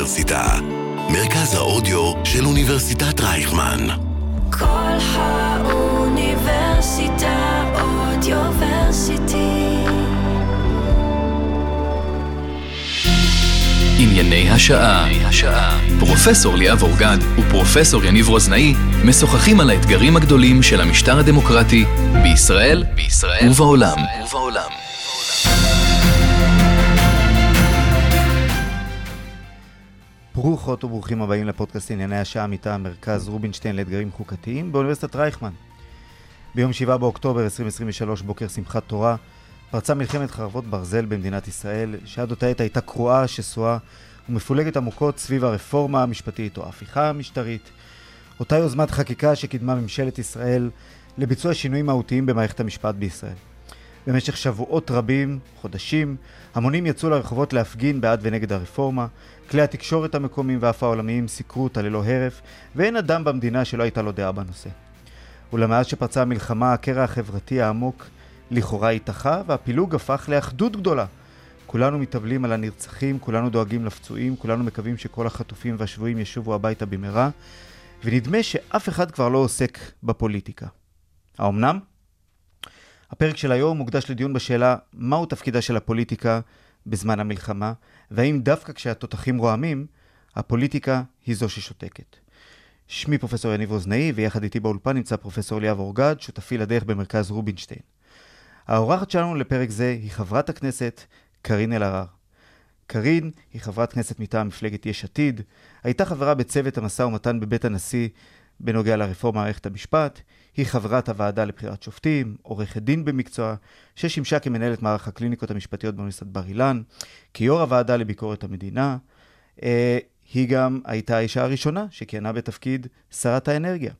האוניברסיטה, מרכז האודיו של אוניברסיטת רייכמן. כל האוניברסיטה אודיוורסיטי. ענייני השעה. פרופסור ליאב אורגד ופרופסור יניב רוזנאי משוחחים על האתגרים הגדולים של המשטר הדמוקרטי בישראל, בישראל ובעולם. ובעולם. ברוכות וברוכים הבאים לפודקאסט ענייני השעה מטעם מרכז רובינשטיין לאתגרים חוקתיים באוניברסיטת רייכמן. ביום 7 באוקטובר 2023, בוקר שמחת תורה, פרצה מלחמת חרבות ברזל במדינת ישראל, שעד אותה עת הייתה קרועה, שסועה ומפולגת עמוקות סביב הרפורמה המשפטית או ההפיכה המשטרית, אותה יוזמת חקיקה שקידמה ממשלת ישראל לביצוע שינויים מהותיים במערכת המשפט בישראל. במשך שבועות רבים, חודשים, המונים יצאו לרחובות להפגין בעד ונגד הרפורמה, כלי התקשורת המקומיים ואף העולמיים סיקרו אותה ללא הרף, ואין אדם במדינה שלא הייתה לו דעה בנושא. אולם מאז שפרצה המלחמה, הקרע החברתי העמוק לכאורה התאחה, והפילוג הפך לאחדות גדולה. כולנו מתאבלים על הנרצחים, כולנו דואגים לפצועים, כולנו מקווים שכל החטופים והשבויים ישובו הביתה במהרה, ונדמה שאף אחד כבר לא עוסק בפוליטיקה. האמנם? הפרק של היום מוקדש לדיון בשאלה מהו תפקידה של הפוליטיקה בזמן המלחמה, והאם דווקא כשהתותחים רועמים, הפוליטיקה היא זו ששותקת. שמי פרופסור יניב רוזנאי, ויחד איתי באולפן נמצא פרופסור ליאב אורגד, שותפי לדרך במרכז רובינשטיין. האורחת שלנו לפרק זה היא חברת הכנסת קארין אלהרר. קארין היא חברת כנסת מטעם מפלגת יש עתיד, הייתה חברה בצוות המשא ומתן בבית הנשיא בנוגע לרפורמה מערכת המשפט, היא חברת הוועדה לבחירת שופטים, עורכת דין במקצוע, ששימשה כמנהלת מערך הקליניקות המשפטיות באוניברסיטת בר אילן, כיו"ר הוועדה לביקורת המדינה. אה, היא גם הייתה האישה הראשונה שכיהנה בתפקיד שרת האנרגיה.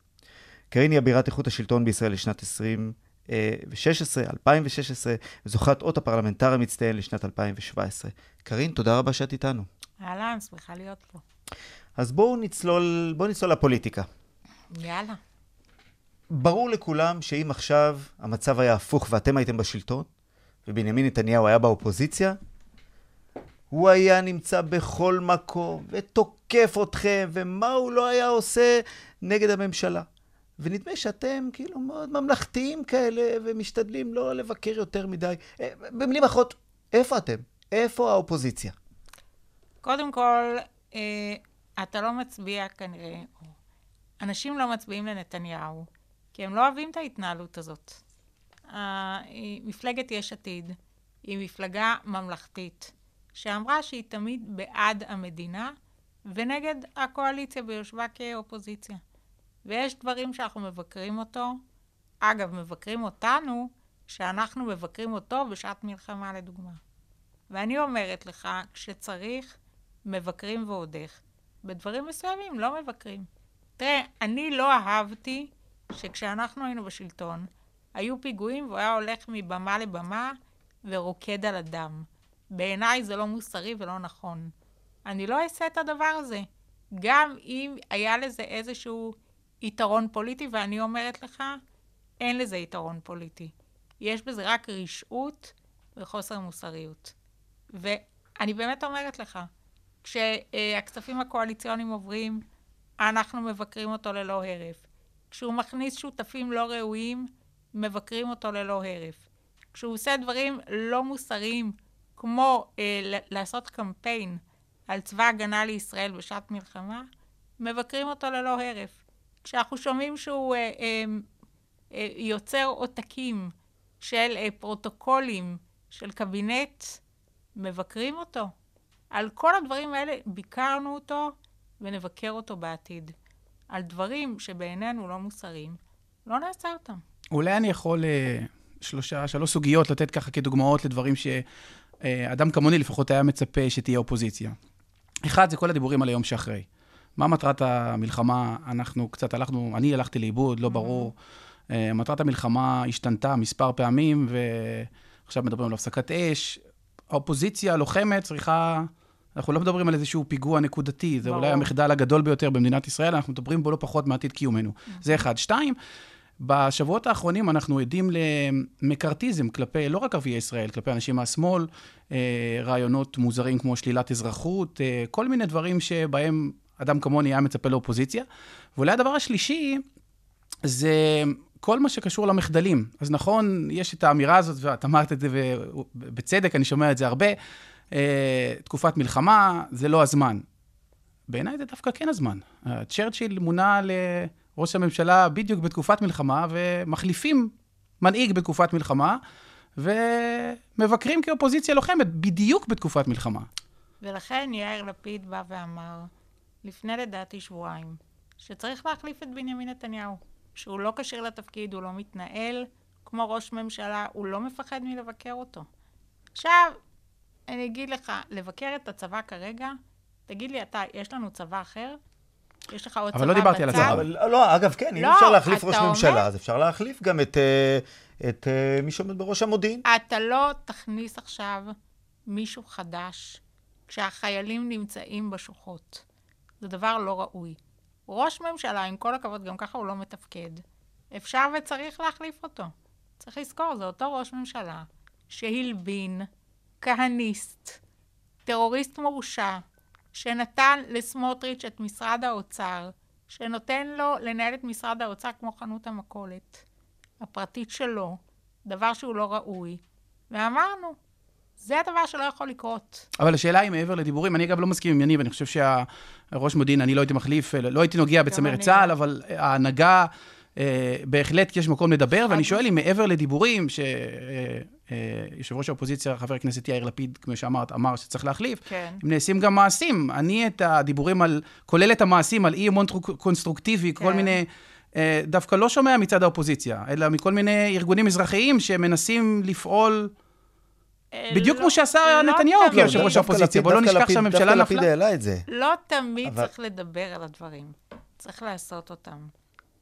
קארין היא אבירת איכות השלטון בישראל לשנת 2016, 2016, וזוכת אות הפרלמנטר המצטיין לשנת 2017. קארין, תודה רבה שאת איתנו. אהלן, שמחה להיות פה. אז בואו נצלול, בואו נצלול לפוליטיקה. יאללה. ברור לכולם שאם עכשיו המצב היה הפוך ואתם הייתם בשלטון, ובנימין נתניהו היה באופוזיציה, הוא היה נמצא בכל מקום ותוקף אתכם, ומה הוא לא היה עושה נגד הממשלה. ונדמה שאתם כאילו מאוד ממלכתיים כאלה, ומשתדלים לא לבקר יותר מדי. אה, במילים אחרות, איפה אתם? איפה האופוזיציה? קודם כל, אה, אתה לא מצביע כנראה, אנשים לא מצביעים לנתניהו, כי הם לא אוהבים את ההתנהלות הזאת. מפלגת יש עתיד היא מפלגה ממלכתית, שאמרה שהיא תמיד בעד המדינה ונגד הקואליציה ביושבה כאופוזיציה. ויש דברים שאנחנו מבקרים אותו, אגב, מבקרים אותנו, שאנחנו מבקרים אותו בשעת מלחמה לדוגמה. ואני אומרת לך, כשצריך, מבקרים ועוד איך. בדברים מסוימים לא מבקרים. תראה, אני לא אהבתי שכשאנחנו היינו בשלטון, היו פיגועים והוא היה הולך מבמה לבמה ורוקד על הדם. בעיניי זה לא מוסרי ולא נכון. אני לא אעשה את הדבר הזה. גם אם היה לזה איזשהו יתרון פוליטי, ואני אומרת לך, אין לזה יתרון פוליטי. יש בזה רק רשעות וחוסר מוסריות. ואני באמת אומרת לך, כשהכספים הקואליציוניים עוברים, אנחנו מבקרים אותו ללא הרף. כשהוא מכניס שותפים לא ראויים, מבקרים אותו ללא הרף. כשהוא עושה דברים לא מוסריים, כמו אה, לעשות קמפיין על צבא הגנה לישראל בשעת מלחמה, מבקרים אותו ללא הרף. כשאנחנו שומעים שהוא אה, אה, אה, יוצר עותקים של אה, פרוטוקולים של קבינט, מבקרים אותו. על כל הדברים האלה ביקרנו אותו ונבקר אותו בעתיד. על דברים שבעינינו לא מוסריים, לא נעשה אותם. אולי אני יכול אה, שלושה, שלוש סוגיות לתת ככה כדוגמאות לדברים שאדם כמוני לפחות היה מצפה שתהיה אופוזיציה. אחד, זה כל הדיבורים על היום שאחרי. מה מטרת המלחמה? אנחנו קצת הלכנו, אני הלכתי לאיבוד, לא mm-hmm. ברור. אה, מטרת המלחמה השתנתה מספר פעמים, ועכשיו מדברים על הפסקת אש. האופוזיציה הלוחמת צריכה... אנחנו לא מדברים על איזשהו פיגוע נקודתי, זה ברור. אולי המחדל הגדול ביותר במדינת ישראל, אנחנו מדברים בו לא פחות מעתיד קיומנו. Mm-hmm. זה אחד. שתיים, בשבועות האחרונים אנחנו עדים למקארתיזם כלפי, לא רק ערביי ישראל, כלפי אנשים מהשמאל, אה, רעיונות מוזרים כמו שלילת אזרחות, אה, כל מיני דברים שבהם אדם כמוני היה מצפה לאופוזיציה. ואולי הדבר השלישי זה כל מה שקשור למחדלים. אז נכון, יש את האמירה הזאת, ואת אמרת את זה ובצדק, אני שומע את זה הרבה, תקופת מלחמה, זה לא הזמן. בעיניי זה דווקא כן הזמן. צ'רצ'יל מונה לראש הממשלה בדיוק בתקופת מלחמה, ומחליפים מנהיג בתקופת מלחמה, ומבקרים כאופוזיציה לוחמת בדיוק בתקופת מלחמה. ולכן יאיר לפיד בא ואמר, לפני לדעתי שבועיים, שצריך להחליף את בנימין נתניהו. שהוא לא כשיר לתפקיד, הוא לא מתנהל כמו ראש ממשלה, הוא לא מפחד מלבקר אותו. עכשיו, אני אגיד לך, לבקר את הצבא כרגע, תגיד לי אתה, יש לנו צבא אחר? יש לך עוד צבא בצד? אבל לא דיברתי על הצבא. אבל לא, אגב, כן, אם לא, אפשר להחליף ראש אומר- ממשלה, אז אפשר להחליף גם את, אה, את אה, מי שעומד בראש המודיעין. אתה לא תכניס עכשיו מישהו חדש כשהחיילים נמצאים בשוחות. זה דבר לא ראוי. ראש ממשלה, עם כל הכבוד, גם ככה הוא לא מתפקד. אפשר וצריך להחליף אותו. צריך לזכור, זה אותו ראש ממשלה שהלבין, כהניסט, טרוריסט מורשע, שנתן לסמוטריץ' את משרד האוצר, שנותן לו לנהל את משרד האוצר כמו חנות המכולת הפרטית שלו, דבר שהוא לא ראוי, ואמרנו, זה הדבר שלא יכול לקרות. אבל השאלה היא מעבר לדיבורים, אני אגב לא מסכים עם יניב, אני חושב שהראש מודיעין, אני לא הייתי מחליף, לא הייתי נוגע בצמרת צה"ל. אבל ההנהגה, בהחלט יש מקום לדבר, ואני שואל אם מעבר לדיבורים, שיושב ראש האופוזיציה, חבר הכנסת יאיר לפיד, כמו שאמרת, אמר שצריך להחליף, כן. אם נעשים גם מעשים. אני את הדיבורים על, כולל את המעשים על אי אמון טרוק- קונסטרוקטיבי, כל כן. מיני, אה, דווקא לא שומע מצד האופוזיציה, אלא מכל מיני ארגונים אזרחיים שמנסים לפעול... בדיוק לא- כמו שעשה לא נתניהו. כיושב ראש האופוזיציה. בוא לא נשכח שהממשלה דווקא לפיד נפלה. העלה את זה. לא תמיד צריך לדבר על הדברים. צריך לעשות אותם.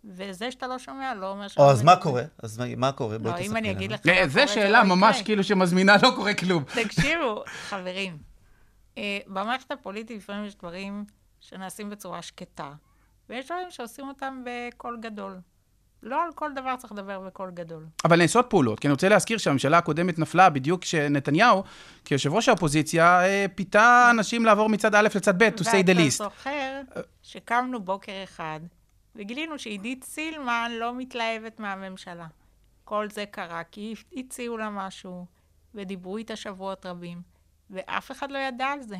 וזה שאתה לא שומע לא אומר או, אז. מה קורה? אז מה- קורה? בואי לא, אם אני. אגיד לך... אה, מה קורה, זו שאלה לא ממש. כאילו שמזמינה, לא קורה כלום. תקשיבו, חברים, אה, במערכת הפוליטית לפעמים יש דברים שנעשים בצורה שקטה, ויש דברים שעושים אותם בקול גדול. לא על כל דבר צריך לדבר בקול גדול. אבל נעשות פעולות, כי אני רוצה להזכיר שהממשלה הקודמת נפלה בדיוק כשנתניהו, כיושב ראש האופוזיציה, אה, פיתה אנשים לעבור מצד א' לצד ב', to say the ואתה least. זוכר שקמנו בוקר אחד וגילינו שעידית סילמן לא מתלהבת מהממשלה. כל זה קרה כי הציעו לה משהו ודיברו איתה שבועות רבים, ואף אחד לא ידע על זה.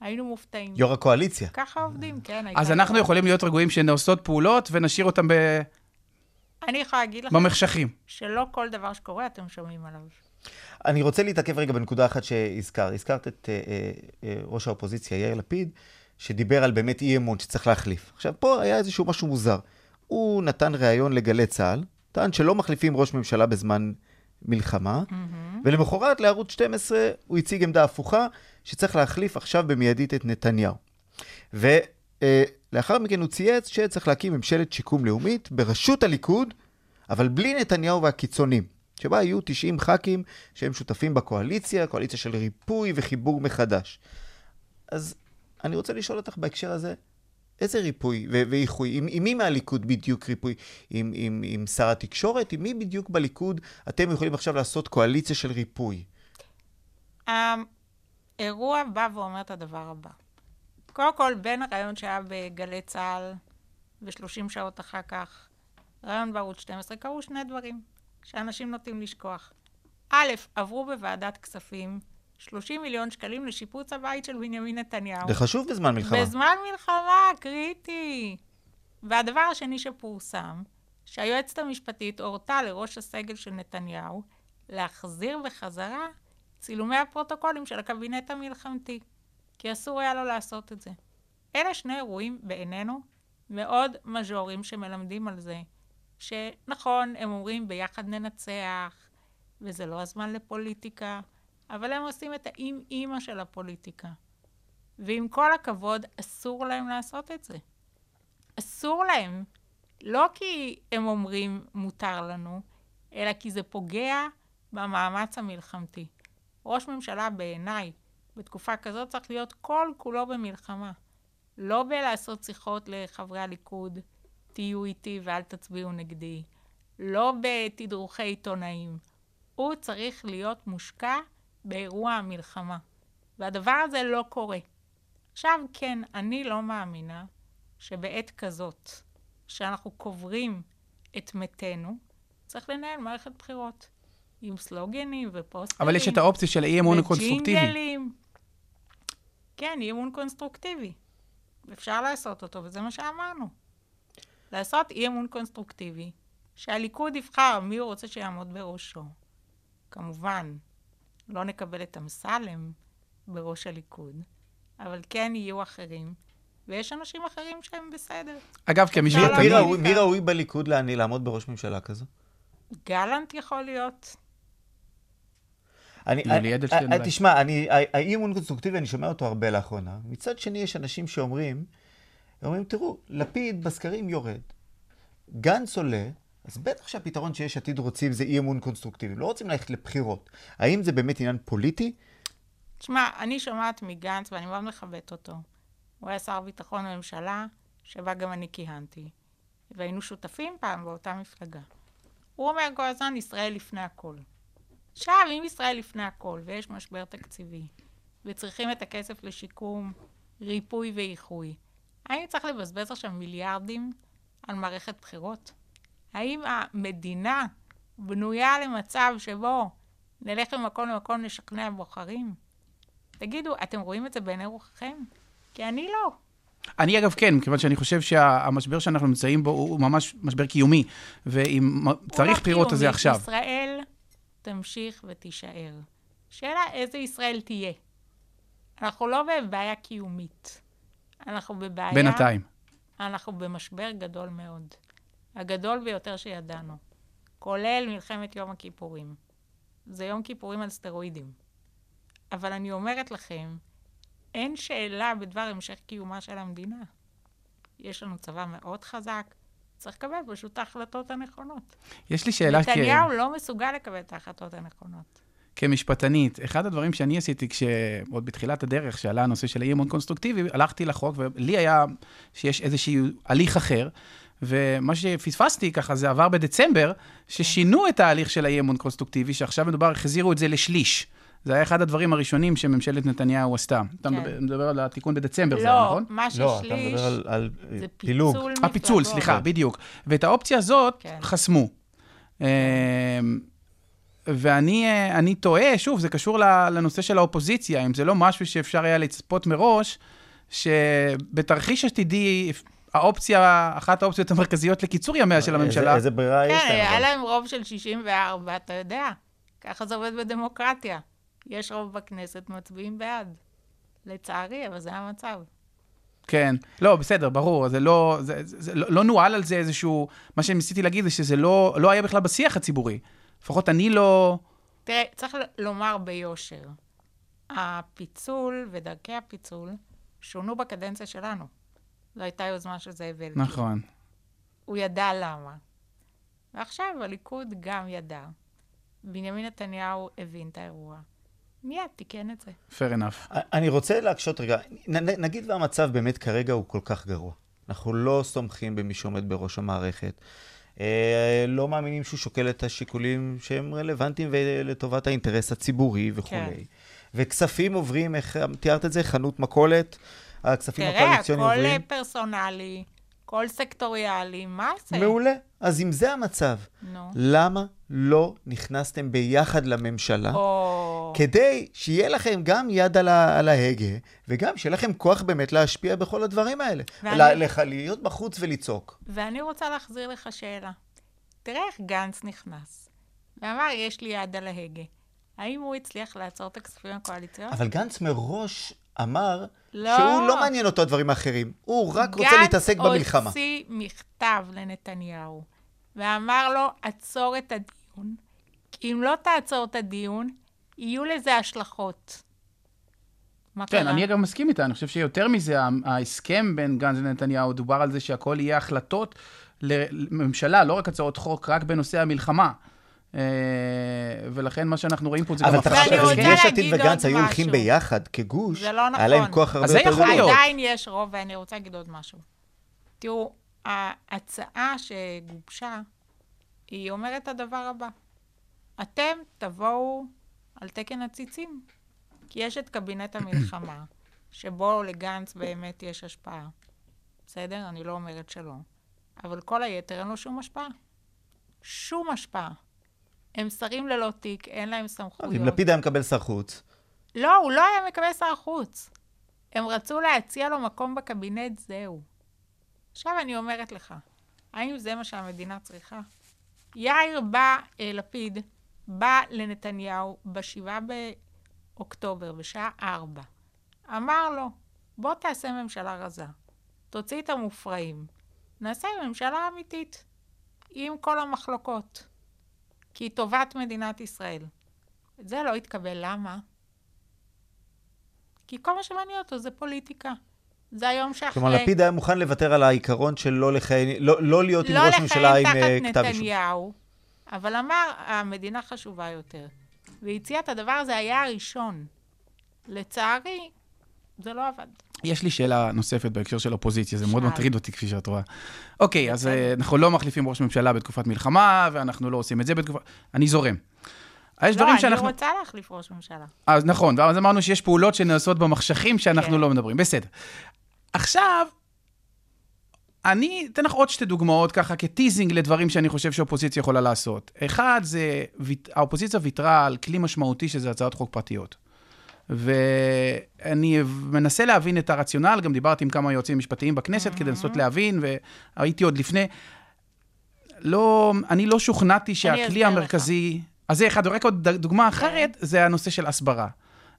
היינו מופתעים. יו"ר הקואליציה. ככה עובדים, כן. אז אנחנו יכולים להיות רגועים שנעשות פעולות ונשאיר אותם ב- אני יכולה להגיד לך במחשכים. שלא כל דבר שקורה אתם שומעים עליו. אני רוצה להתעכב רגע בנקודה אחת שהזכרת. הזכרת את אה, אה, אה, ראש האופוזיציה, יאיר לפיד, שדיבר על באמת אי אמון שצריך להחליף. עכשיו, פה היה איזשהו משהו מוזר. הוא נתן ראיון לגלי צה"ל, טען שלא מחליפים ראש ממשלה בזמן מלחמה, ולמחרת לערוץ 12 הוא הציג עמדה הפוכה, שצריך להחליף עכשיו במיידית את נתניהו. ולאחר מכן הוא צייץ שצריך להקים ממשלת שיקום לאומית בראשות הליכוד, אבל בלי נתניהו והקיצונים, שבה יהיו 90 ח"כים שהם שותפים בקואליציה, קואליציה של ריפוי וחיבור מחדש. אז אני רוצה לשאול אותך בהקשר הזה, איזה ריפוי ואיחוי? עם, עם מי מהליכוד בדיוק ריפוי? עם, עם, עם שר התקשורת? עם מי בדיוק בליכוד אתם יכולים עכשיו לעשות קואליציה של ריפוי? האירוע בא ואומר את הדבר הבא. קודם כל, בין הרעיון שהיה בגלי צה"ל ו-30 שעות אחר כך, רעיון בערוץ 12, קרו שני דברים שאנשים נוטים לשכוח. א', עברו בוועדת כספים 30 מיליון שקלים לשיפוץ הבית של בנימין נתניהו. זה חשוב בזמן מלחמה. בזמן מלחמה, קריטי. והדבר השני שפורסם, שהיועצת המשפטית הורתה לראש הסגל של נתניהו להחזיר בחזרה צילומי הפרוטוקולים של הקבינט המלחמתי, כי אסור היה לו לעשות את זה. אלה שני אירועים בעינינו מאוד מז'וריים שמלמדים על זה, שנכון, הם אומרים ביחד ננצח, וזה לא הזמן לפוליטיקה, אבל הם עושים את האם-אימא של הפוליטיקה. ועם כל הכבוד, אסור להם לעשות את זה. אסור להם. לא כי הם אומרים מותר לנו, אלא כי זה פוגע במאמץ המלחמתי. ראש ממשלה בעיניי, בתקופה כזאת צריך להיות כל כולו במלחמה. לא בלעשות שיחות לחברי הליכוד, תהיו איתי ואל תצביעו נגדי. לא בתדרוכי עיתונאים. הוא צריך להיות מושקע באירוע המלחמה. והדבר הזה לא קורה. עכשיו, כן, אני לא מאמינה שבעת כזאת, שאנחנו קוברים את מתינו, צריך לנהל מערכת בחירות. עם סלוגנים ופוסטרים. אבל יש את האופציה של אי אמון קונסטרוקטיבי. וג'ינגלים. כן, אי אמון קונסטרוקטיבי. אפשר לעשות אותו, וזה מה שאמרנו. לעשות אי אמון קונסטרוקטיבי, שהליכוד יבחר מי הוא רוצה שיעמוד בראשו. כמובן, לא נקבל את אמסלם בראש הליכוד, אבל כן יהיו אחרים, ויש אנשים אחרים שהם בסדר. אגב, אפשר כמשפטני... להגיד- מי ראוי- מי ראוי בליכוד לעני- לעמוד בראש ממשלה כזו? גלנט יכול להיות. אני, אני- אדלשטיין אני- אולי. תשמע, אני- ה- האי אמון קונסטרוקטיבי, אני שומע אותו הרבה לאחרונה. מצד שני, יש אנשים שאומרים, אומרים, תראו, לפיד בסקרים יורד, גנץ עולה, אז בטח שהפתרון שיש עתיד רוצים זה אי אמון קונסטרוקטיבי. לא רוצים ללכת לבחירות. האם זה באמת עניין פוליטי? תשמע, אני שומעת מגנץ, ואני מאוד מכבדת אותו. הוא היה שר ביטחון בממשלה, שבה גם אני כיהנתי. והיינו שותפים פעם באותה מפלגה. הוא אומר כל הזמן, ישראל לפני הכל. עכשיו, אם ישראל לפני הכל, ויש משבר תקציבי, וצריכים את הכסף לשיקום, ריפוי ואיחוי, האם צריך לבזבז עכשיו מיליארדים על מערכת בחירות? האם המדינה בנויה למצב שבו נלך ממקום למקום לשכנע בוחרים? תגידו, אתם רואים את זה בעיני רוחכם? כי אני לא. אני אגב כן, מכיוון שאני חושב שהמשבר שאנחנו נמצאים בו הוא ממש משבר קיומי, ואם צריך לא בחירות אז זה. עכשיו. ישראל תמשיך ותישאר. שאלה איזה ישראל תהיה. אנחנו לא בבעיה קיומית. אנחנו בבעיה... בינתיים. אנחנו במשבר גדול מאוד. הגדול ביותר שידענו. כולל מלחמת יום הכיפורים. זה יום כיפורים על סטרואידים. אבל אני אומרת לכם, אין שאלה בדבר המשך קיומה של המדינה. יש לנו צבא מאוד חזק, צריך לקבל פשוט את ההחלטות הנכונות. יש לי שאלה כ... נתניהו לא מסוגל לקבל את ההחלטות הנכונות. כמשפטנית, אחד הדברים שאני עשיתי כשעוד בתחילת הדרך, שעלה הנושא של אי-אמון קונסטרוקטיבי, הלכתי לחוק, ולי היה שיש איזשהו הליך אחר, ומה שפספסתי ככה, זה עבר בדצמבר, ששינו את ההליך של האי-אמון קונסטרוקטיבי, שעכשיו מדובר, החזירו את זה לשליש. זה היה אחד הדברים הראשונים שממשלת נתניהו עשתה. אתה כן. מדבר, מדבר על התיקון בדצמבר, זה היה לא, נכון? מה לא, אתה ששליש מדבר על, על אה, זה פילוג. פיצול אה, פיצול, מפלגות. סליחה, בדיוק. ואת האופציה הזאת כן. חסמו. אמ, ואני אה, אני תוהה, שוב, זה קשור לנושא של האופוזיציה, אם זה לא משהו שאפשר היה לצפות מראש, שבתרחיש עתידי, האופציה, אחת האופציות המרכזיות לקיצור ימיה של הממשלה, איזה ברירה יש כן, להם? היה אבל? להם רוב של 64, אתה יודע. ככה זה עובד בדמוקרטיה. יש רוב בכנסת, מצביעים בעד. לצערי, אבל זה המצב. כן. לא, בסדר, ברור, זה לא, זה, זה, זה לא, לא נוהל על זה איזשהו, מה שניסיתי להגיד זה שזה לא, לא היה בכלל בשיח הציבורי. לפחות אני לא... תראה, צריך לומר ביושר, הפיצול ודרכי הפיצול שונו בקדנציה שלנו. זו הייתה יוזמה של זאב אלקין. נכון. הוא ידע למה. ועכשיו הליכוד גם ידע. בנימין נתניהו הבין את האירוע. מיד תיקן את זה. fair enough. אני רוצה להקשות רגע, נ- נ- נגיד והמצב באמת כרגע הוא כל כך גרוע. אנחנו לא סומכים במי שעומד בראש המערכת. אה, לא מאמינים שהוא שוקל את השיקולים שהם רלוונטיים לטובת האינטרס הציבורי וכולי. כן. וכספים עוברים, איך תיארת את זה? חנות מכולת? הכספים תראה, הקואליציוניים הכל עוברים? פרסונלי, הכל סקטוריאלי, מה זה? מעולה. אז אם זה המצב, נו. למה לא נכנסתם ביחד לממשלה? או... כדי שיהיה לכם גם יד על, ה, על ההגה, וגם שיהיה לכם כוח באמת להשפיע בכל הדברים האלה. ואני- לך, להיות בחוץ ולצעוק. ואני רוצה להחזיר לך שאלה. תראה איך גנץ נכנס, ואמר, יש לי יד על ההגה. האם הוא הצליח לעצור את הכספים הקואליציוניים? אבל גנץ מראש אמר לא. שהוא לא מעניין אותו הדברים האחרים. הוא רק רוצה להתעסק במלחמה. גנץ הוציא מכתב לנתניהו, ואמר לו, עצור את הדיון, כי אם לא תעצור את הדיון, יהיו לזה השלכות. מה כן, קרה? אני גם מסכים איתה, אני חושב שיותר מזה, ההסכם בין גנץ לנתניהו, דובר על זה שהכל יהיה החלטות לממשלה, לא רק הצעות חוק, רק בנושא המלחמה. אה, ולכן מה שאנחנו רואים פה זה גם אבל הפרעה ההסכם. יש עתיד וגנץ היו הולכים. ביחד כגוש, זה לא היה להם נכון. כוח הרבה יותר יכול גדול. להיות. עדיין יש רוב, ואני רוצה להגיד עוד משהו. תראו, ההצעה שגובשה היא אומרת את הדבר הבא: אתם תבואו על תקן עציצים, כי יש את קבינט המלחמה, שבו לגנץ באמת יש השפעה. בסדר? אני לא אומרת שלא. אבל כל היתר אין לו שום השפעה. שום השפעה. הם שרים ללא תיק, אין להם סמכויות. אם לפיד היה מקבל שר חוץ, לא, הוא לא היה מקבל שר חוץ. הם רצו להציע לו מקום בקבינט, זהו. עכשיו אני אומרת לך, האם זה מה שהמדינה צריכה? יאיר בא, אה, לפיד, בא לנתניהו בשבעה באוקטובר, בשעה ארבע. אמר לו, בוא תעשה ממשלה רזה. תוציא את המופרעים. נעשה ממשלה אמיתית, עם כל המחלוקות. כי היא טובת מדינת ישראל. זה לא התקבל, למה? כי כל מה שמעניין אותו זה פוליטיקה. זה היום שאחרי... כלומר, לפיד היה מוכן לוותר על העיקרון של לא לכהן, לא, לא להיות עם לא ראש ממשלה עם לכהן אה, תחת כתב אישום. נתניהו, אבל אמר, המדינה חשובה יותר. והציע את הדבר הזה, היה הראשון. לצערי, זה לא עבד. יש לי שאלה נוספת בהקשר של אופוזיציה, זה מאוד. מטריד אותי, כפי שאת רואה. אוקיי, אז. אה, אנחנו לא מחליפים ראש ממשלה בתקופת מלחמה, ואנחנו לא עושים את זה בתקופה... אני זורם. יש לא, אני. רוצה להחליף ראש ממשלה. אז נכון, ואז אמרנו שיש פעולות שנעשות במחשכים שאנחנו כן. לא מדברים. בסדר. עכשיו, אני אתן לך עוד שתי דוגמאות ככה כטיזינג לדברים שאני חושב שאופוזיציה יכולה לעשות. אחד זה, האופוזיציה ויתרה על כלי משמעותי שזה הצעות חוק פרטיות. ואני מנסה להבין את הרציונל, גם דיברתי עם כמה יועצים משפטיים בכנסת כדי לנסות להבין, והייתי עוד לפני. לא, אני לא שוכנעתי שהכלי אסביר לך. המרכזי... אז זה אחד, ורק עוד דוגמה אחרת, זה הנושא של הסברה.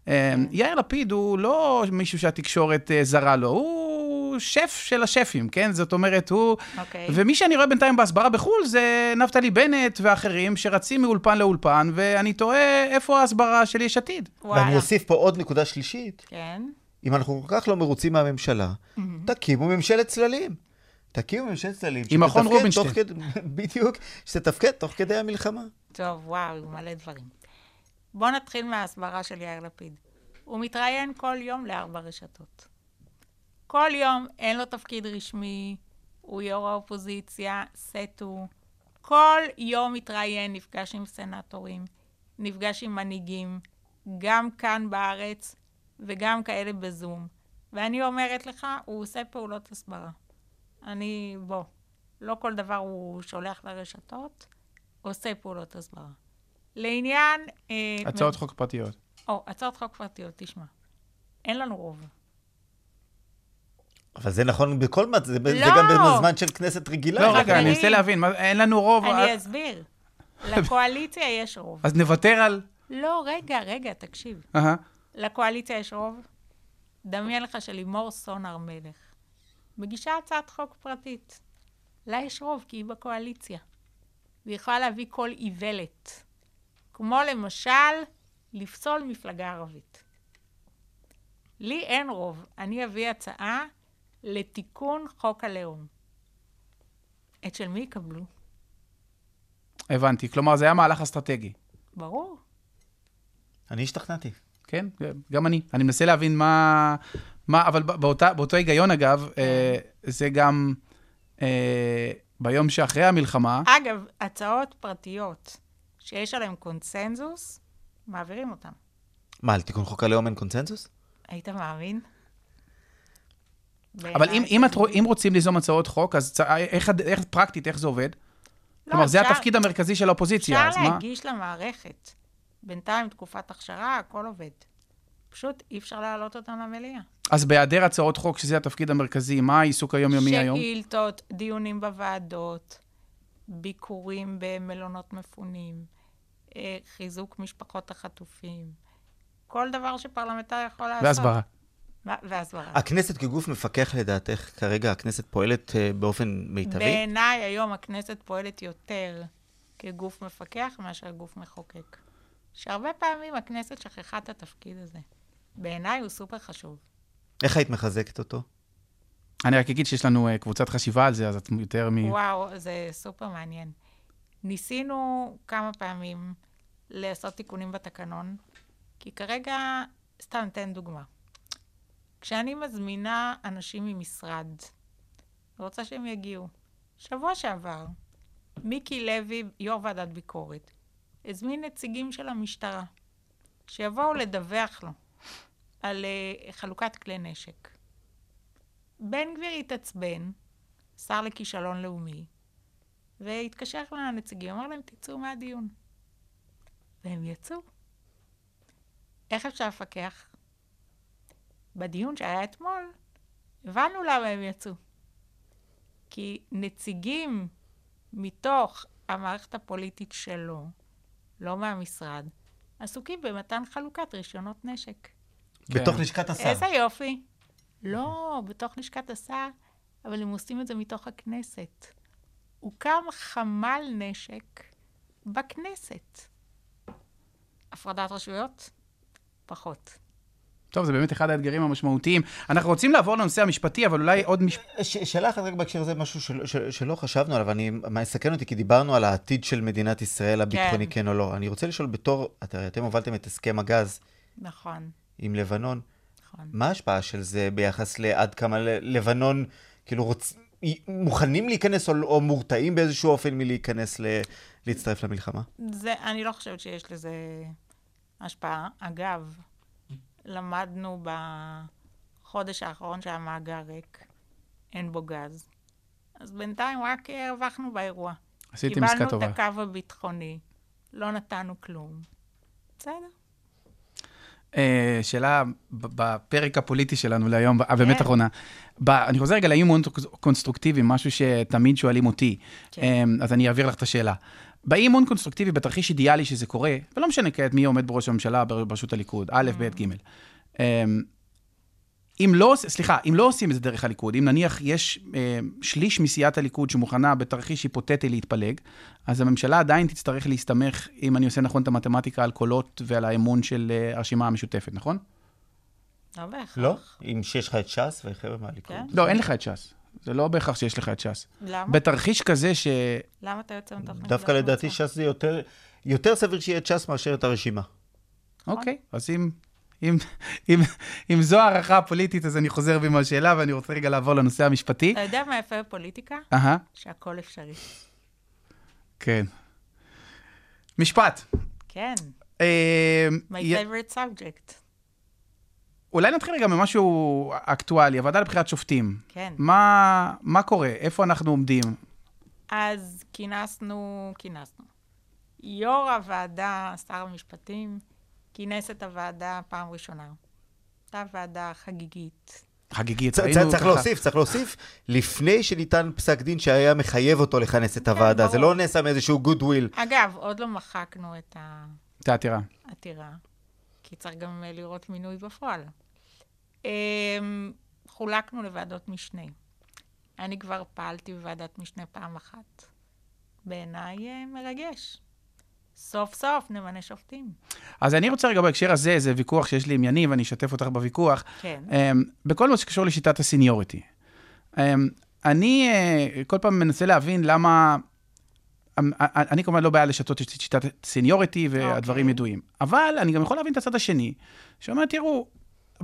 אה, יאיר לפיד הוא לא מישהו שהתקשורת אה, זרה לו, הוא שף של השפים, כן? זאת אומרת, הוא... אוקיי. ומי שאני רואה בינתיים בהסברה בחו"ל זה נפתלי בנט ואחרים שרצים מאולפן לאולפן, ואני תוהה איפה ההסברה של יש עתיד. ואני אוסיף פה עוד נקודה שלישית. כן. אם אנחנו כל כך לא מרוצים מהממשלה, תקימו ממשלת צללים. תקימו ממשלת צללים. עם מכון רובינשטיין. כדי- בדיוק, שתתפקד תוך כדי המלחמה. טוב, וואו, מלא דברים. בואו נתחיל מההסברה של יאיר לפיד. הוא מתראיין כל יום לארבע רשתות. כל יום אין לו תפקיד רשמי, הוא יו"ר האופוזיציה, סטו. כל יום מתראיין, נפגש עם סנטורים, נפגש עם מנהיגים, גם כאן בארץ וגם כאלה בזום. ואני אומרת לך, הוא עושה פעולות הסברה. אני, בוא, לא כל דבר הוא שולח לרשתות, עושה פעולות הסברה. לעניין... אה, הצעות חוק פרטיות. או, הצעות חוק פרטיות, תשמע. אין לנו רוב. אבל זה נכון בכל מצב, זה, זה לא. גם בזמן של כנסת רגילה. לא. רגע, אני אנסה להבין, מה- אין לנו רוב, אה, אני אסביר. לקואליציה יש רוב. אז נוותר על... לא, רגע, רגע, תקשיב. אהה. לקואליציה יש רוב? דמיין לך שלימור סון הר מלך מגישה הצעת חוק פרטית. לה יש רוב, כי היא בקואליציה. והיא יכולה להביא כל איוולת. כמו למשל, לפסול מפלגה ערבית. לי אין רוב. אני אביא הצעה לתיקון חוק הלאום. את של מי יקבלו? הבנתי. כלומר, זה היה מהלך אסטרטגי. ברור. אני השתכנעתי. כן, גם אני. אני מנסה להבין מה... מה אבל באותה, באותו היגיון, אגב, אה, זה גם אה, ביום שאחרי המלחמה, אגב, הצעות פרטיות שיש עליהן קונצנזוס, מעבירים אותן. מה, על תיקון חוק הלאום אין קונצנזוס? היית מאמין? אבל אם, אם, את, אם רוצים ליזום הצעות חוק, אז צ- איך, הד- איך פרקטית, איך זה עובד? לא, כלומר, זה אפשר- התפקיד המרכזי של האופוזיציה, אז אפשר מה? להגיש למערכת. בינתיים תקופת הכשרה, הכל עובד. פשוט אי אפשר להעלות אותם למליאה. אז בהיעדר הצעות חוק, שזה התפקיד המרכזי, מה העיסוק היומיומי היום? שאילתות, דיונים בוועדות, ביקורים במלונות מפונים, אה, חיזוק משפחות החטופים, כל דבר שפרלמנטר יכול לעשות. והסברה. מה- והסברה. הכנסת כגוף מפקח לדעתך, כרגע הכנסת פועלת אה, באופן מיטבי? בעיניי היום הכנסת פועלת יותר כגוף מפקח מאשר גוף מחוקק. שהרבה פעמים הכנסת שכחה את התפקיד הזה. בעיניי הוא סופר חשוב. איך היית מחזקת אותו? אני רק אגיד שיש לנו אה, קבוצת חשיבה על זה, אז את יותר מ... וואו, זה סופר מעניין. ניסינו כמה פעמים לעשות תיקונים בתקנון, כי כרגע, סתם אתן דוגמה. כשאני מזמינה אנשים ממשרד, רוצה שהם יגיעו. שבוע שעבר מיקי לוי, יו"ר ועדת ביקורת, הזמין נציגים של המשטרה, שיבואו לדווח לו על uh, חלוקת כלי נשק. בן גביר התעצבן, שר לכישלון לאומי, והתקשר לנציגים, אמר להם, תצאו מהדיון. והם יצאו. איך אפשר לפקח? בדיון שהיה אתמול, הבנו למה הם יצאו. כי נציגים מתוך המערכת הפוליטית שלו, לא מהמשרד, עסוקים במתן חלוקת רישיונות נשק. בתוך כן. לשכת השר. איזה יופי. לא, בתוך לשכת השר, אבל הם עושים את זה מתוך הכנסת. הוקם חמ"ל נשק בכנסת. הפרדת רשויות? פחות. טוב, זה באמת אחד האתגרים המשמעותיים. אנחנו רוצים לעבור לנושא המשפטי, אבל אולי עוד משפט... שאלה אחת רק בהקשר הזה, משהו של, של, שלא חשבנו עליו, אני מסכן אותי, כי דיברנו על העתיד של מדינת ישראל, הביטחוני, כן. כן, כן או לא. אני רוצה לשאול בתור, את- אתם הובלתם את הסכם הגז נכון, עם לבנון, נכון. מה ההשפעה של זה ביחס לעד כמה ל- לבנון, כאילו, רוצ... מוכנים להיכנס או, או מורתעים באיזשהו אופן מלהיכנס, ל... להצטרף למלחמה? זה, אני לא חושבת שיש לזה השפעה. אגב, למדנו בחודש האחרון שהמאגר ריק, אין בו גז. אז בינתיים רק הרווחנו באירוע. עשיתם עסקה טובה. קיבלנו את הקו הביטחוני, לא נתנו כלום. בסדר. אה, שאלה בפרק הפוליטי שלנו להיום, כן. אחרונה. ב- אני חוזר רגע לאימון קונסטרוקטיבי, משהו שתמיד שואלים אותי, כן. אה, אז אני אעביר לך את השאלה. באימון קונסטרוקטיבי, בתרחיש אידיאלי שזה קורה, ולא משנה כעת מי עומד בראש הממשלה בראשות הליכוד, א', ב', ג'. אה, אם לא, סליחה, אם לא עושים את זה דרך הליכוד, אם נניח יש אה, שליש מסיעת הליכוד שמוכנה בתרחיש היפותטי להתפלג, אז הממשלה עדיין תצטרך להסתמך, אם אני עושה נכון את המתמטיקה, על קולות ועל האמון של אה, הרשימה המשותפת, נכון? לא בהכרח. לא? אם שיש לך את ש"ס וחבר'ה מהליכוד. כן. לא, אין לך את ש"ס. זה לא בהכרח שיש לך את ש"ס. למה? בתרחיש כזה ש... למה אתה יוצא מתוך נקודת דווקא לדעתי? ש"ס זה יותר, יותר סביר שיהיה את ש"ס מאשר את הרשימה. אוקיי, אז אם, אם, אם, אם זו הערכה הפוליטית, אז אני חוזר בי מהשאלה, ואני רוצה רגע לעבור לנושא המשפטי. אתה יודע מה יפה בפוליטיקה? אהה, שהכל אפשרי. כן. משפט. כן, אה, my favorite subject. אולי נתחיל רגע ממשהו אקטואלי, הוועדה לבחירת שופטים. כן. מה, מה קורה? איפה אנחנו עומדים? אז כינסנו, כינסנו. יו"ר הוועדה, שר המשפטים, כינס את הוועדה פעם ראשונה. הייתה ועדה חגיגית. חגיגית, ראינו צריך ככה- להוסיף, צריך להוסיף, לפני שניתן פסק דין שהיה מחייב אותו לכנס את הוועדה. זה. לא נעשה מאיזשהו good will. אגב, עוד לא מחקנו את את העתירה. העתירה, כי צריך גם אה, לראות מינוי בפועל. אמ, חולקנו לוועדות משנה. אני כבר פעלתי בוועדת משנה פעם אחת. בעיניי אה, מרגש. סוף סוף נמנה שופטים. אז אני רוצה רגע בהקשר הזה, זה ויכוח שיש לי עם יניב, אני אשתף אותך בוויכוח. כן. אמ, בכל מה שקשור לשיטת ה seniority. אמ, אני אה, כל פעם מנסה להבין למה... אני כמובן לא בעיה לשנות את שיטת seniority, והדברים אוקיי. ידועים. אבל אני גם יכול להבין את הצד השני, שאומר, תראו,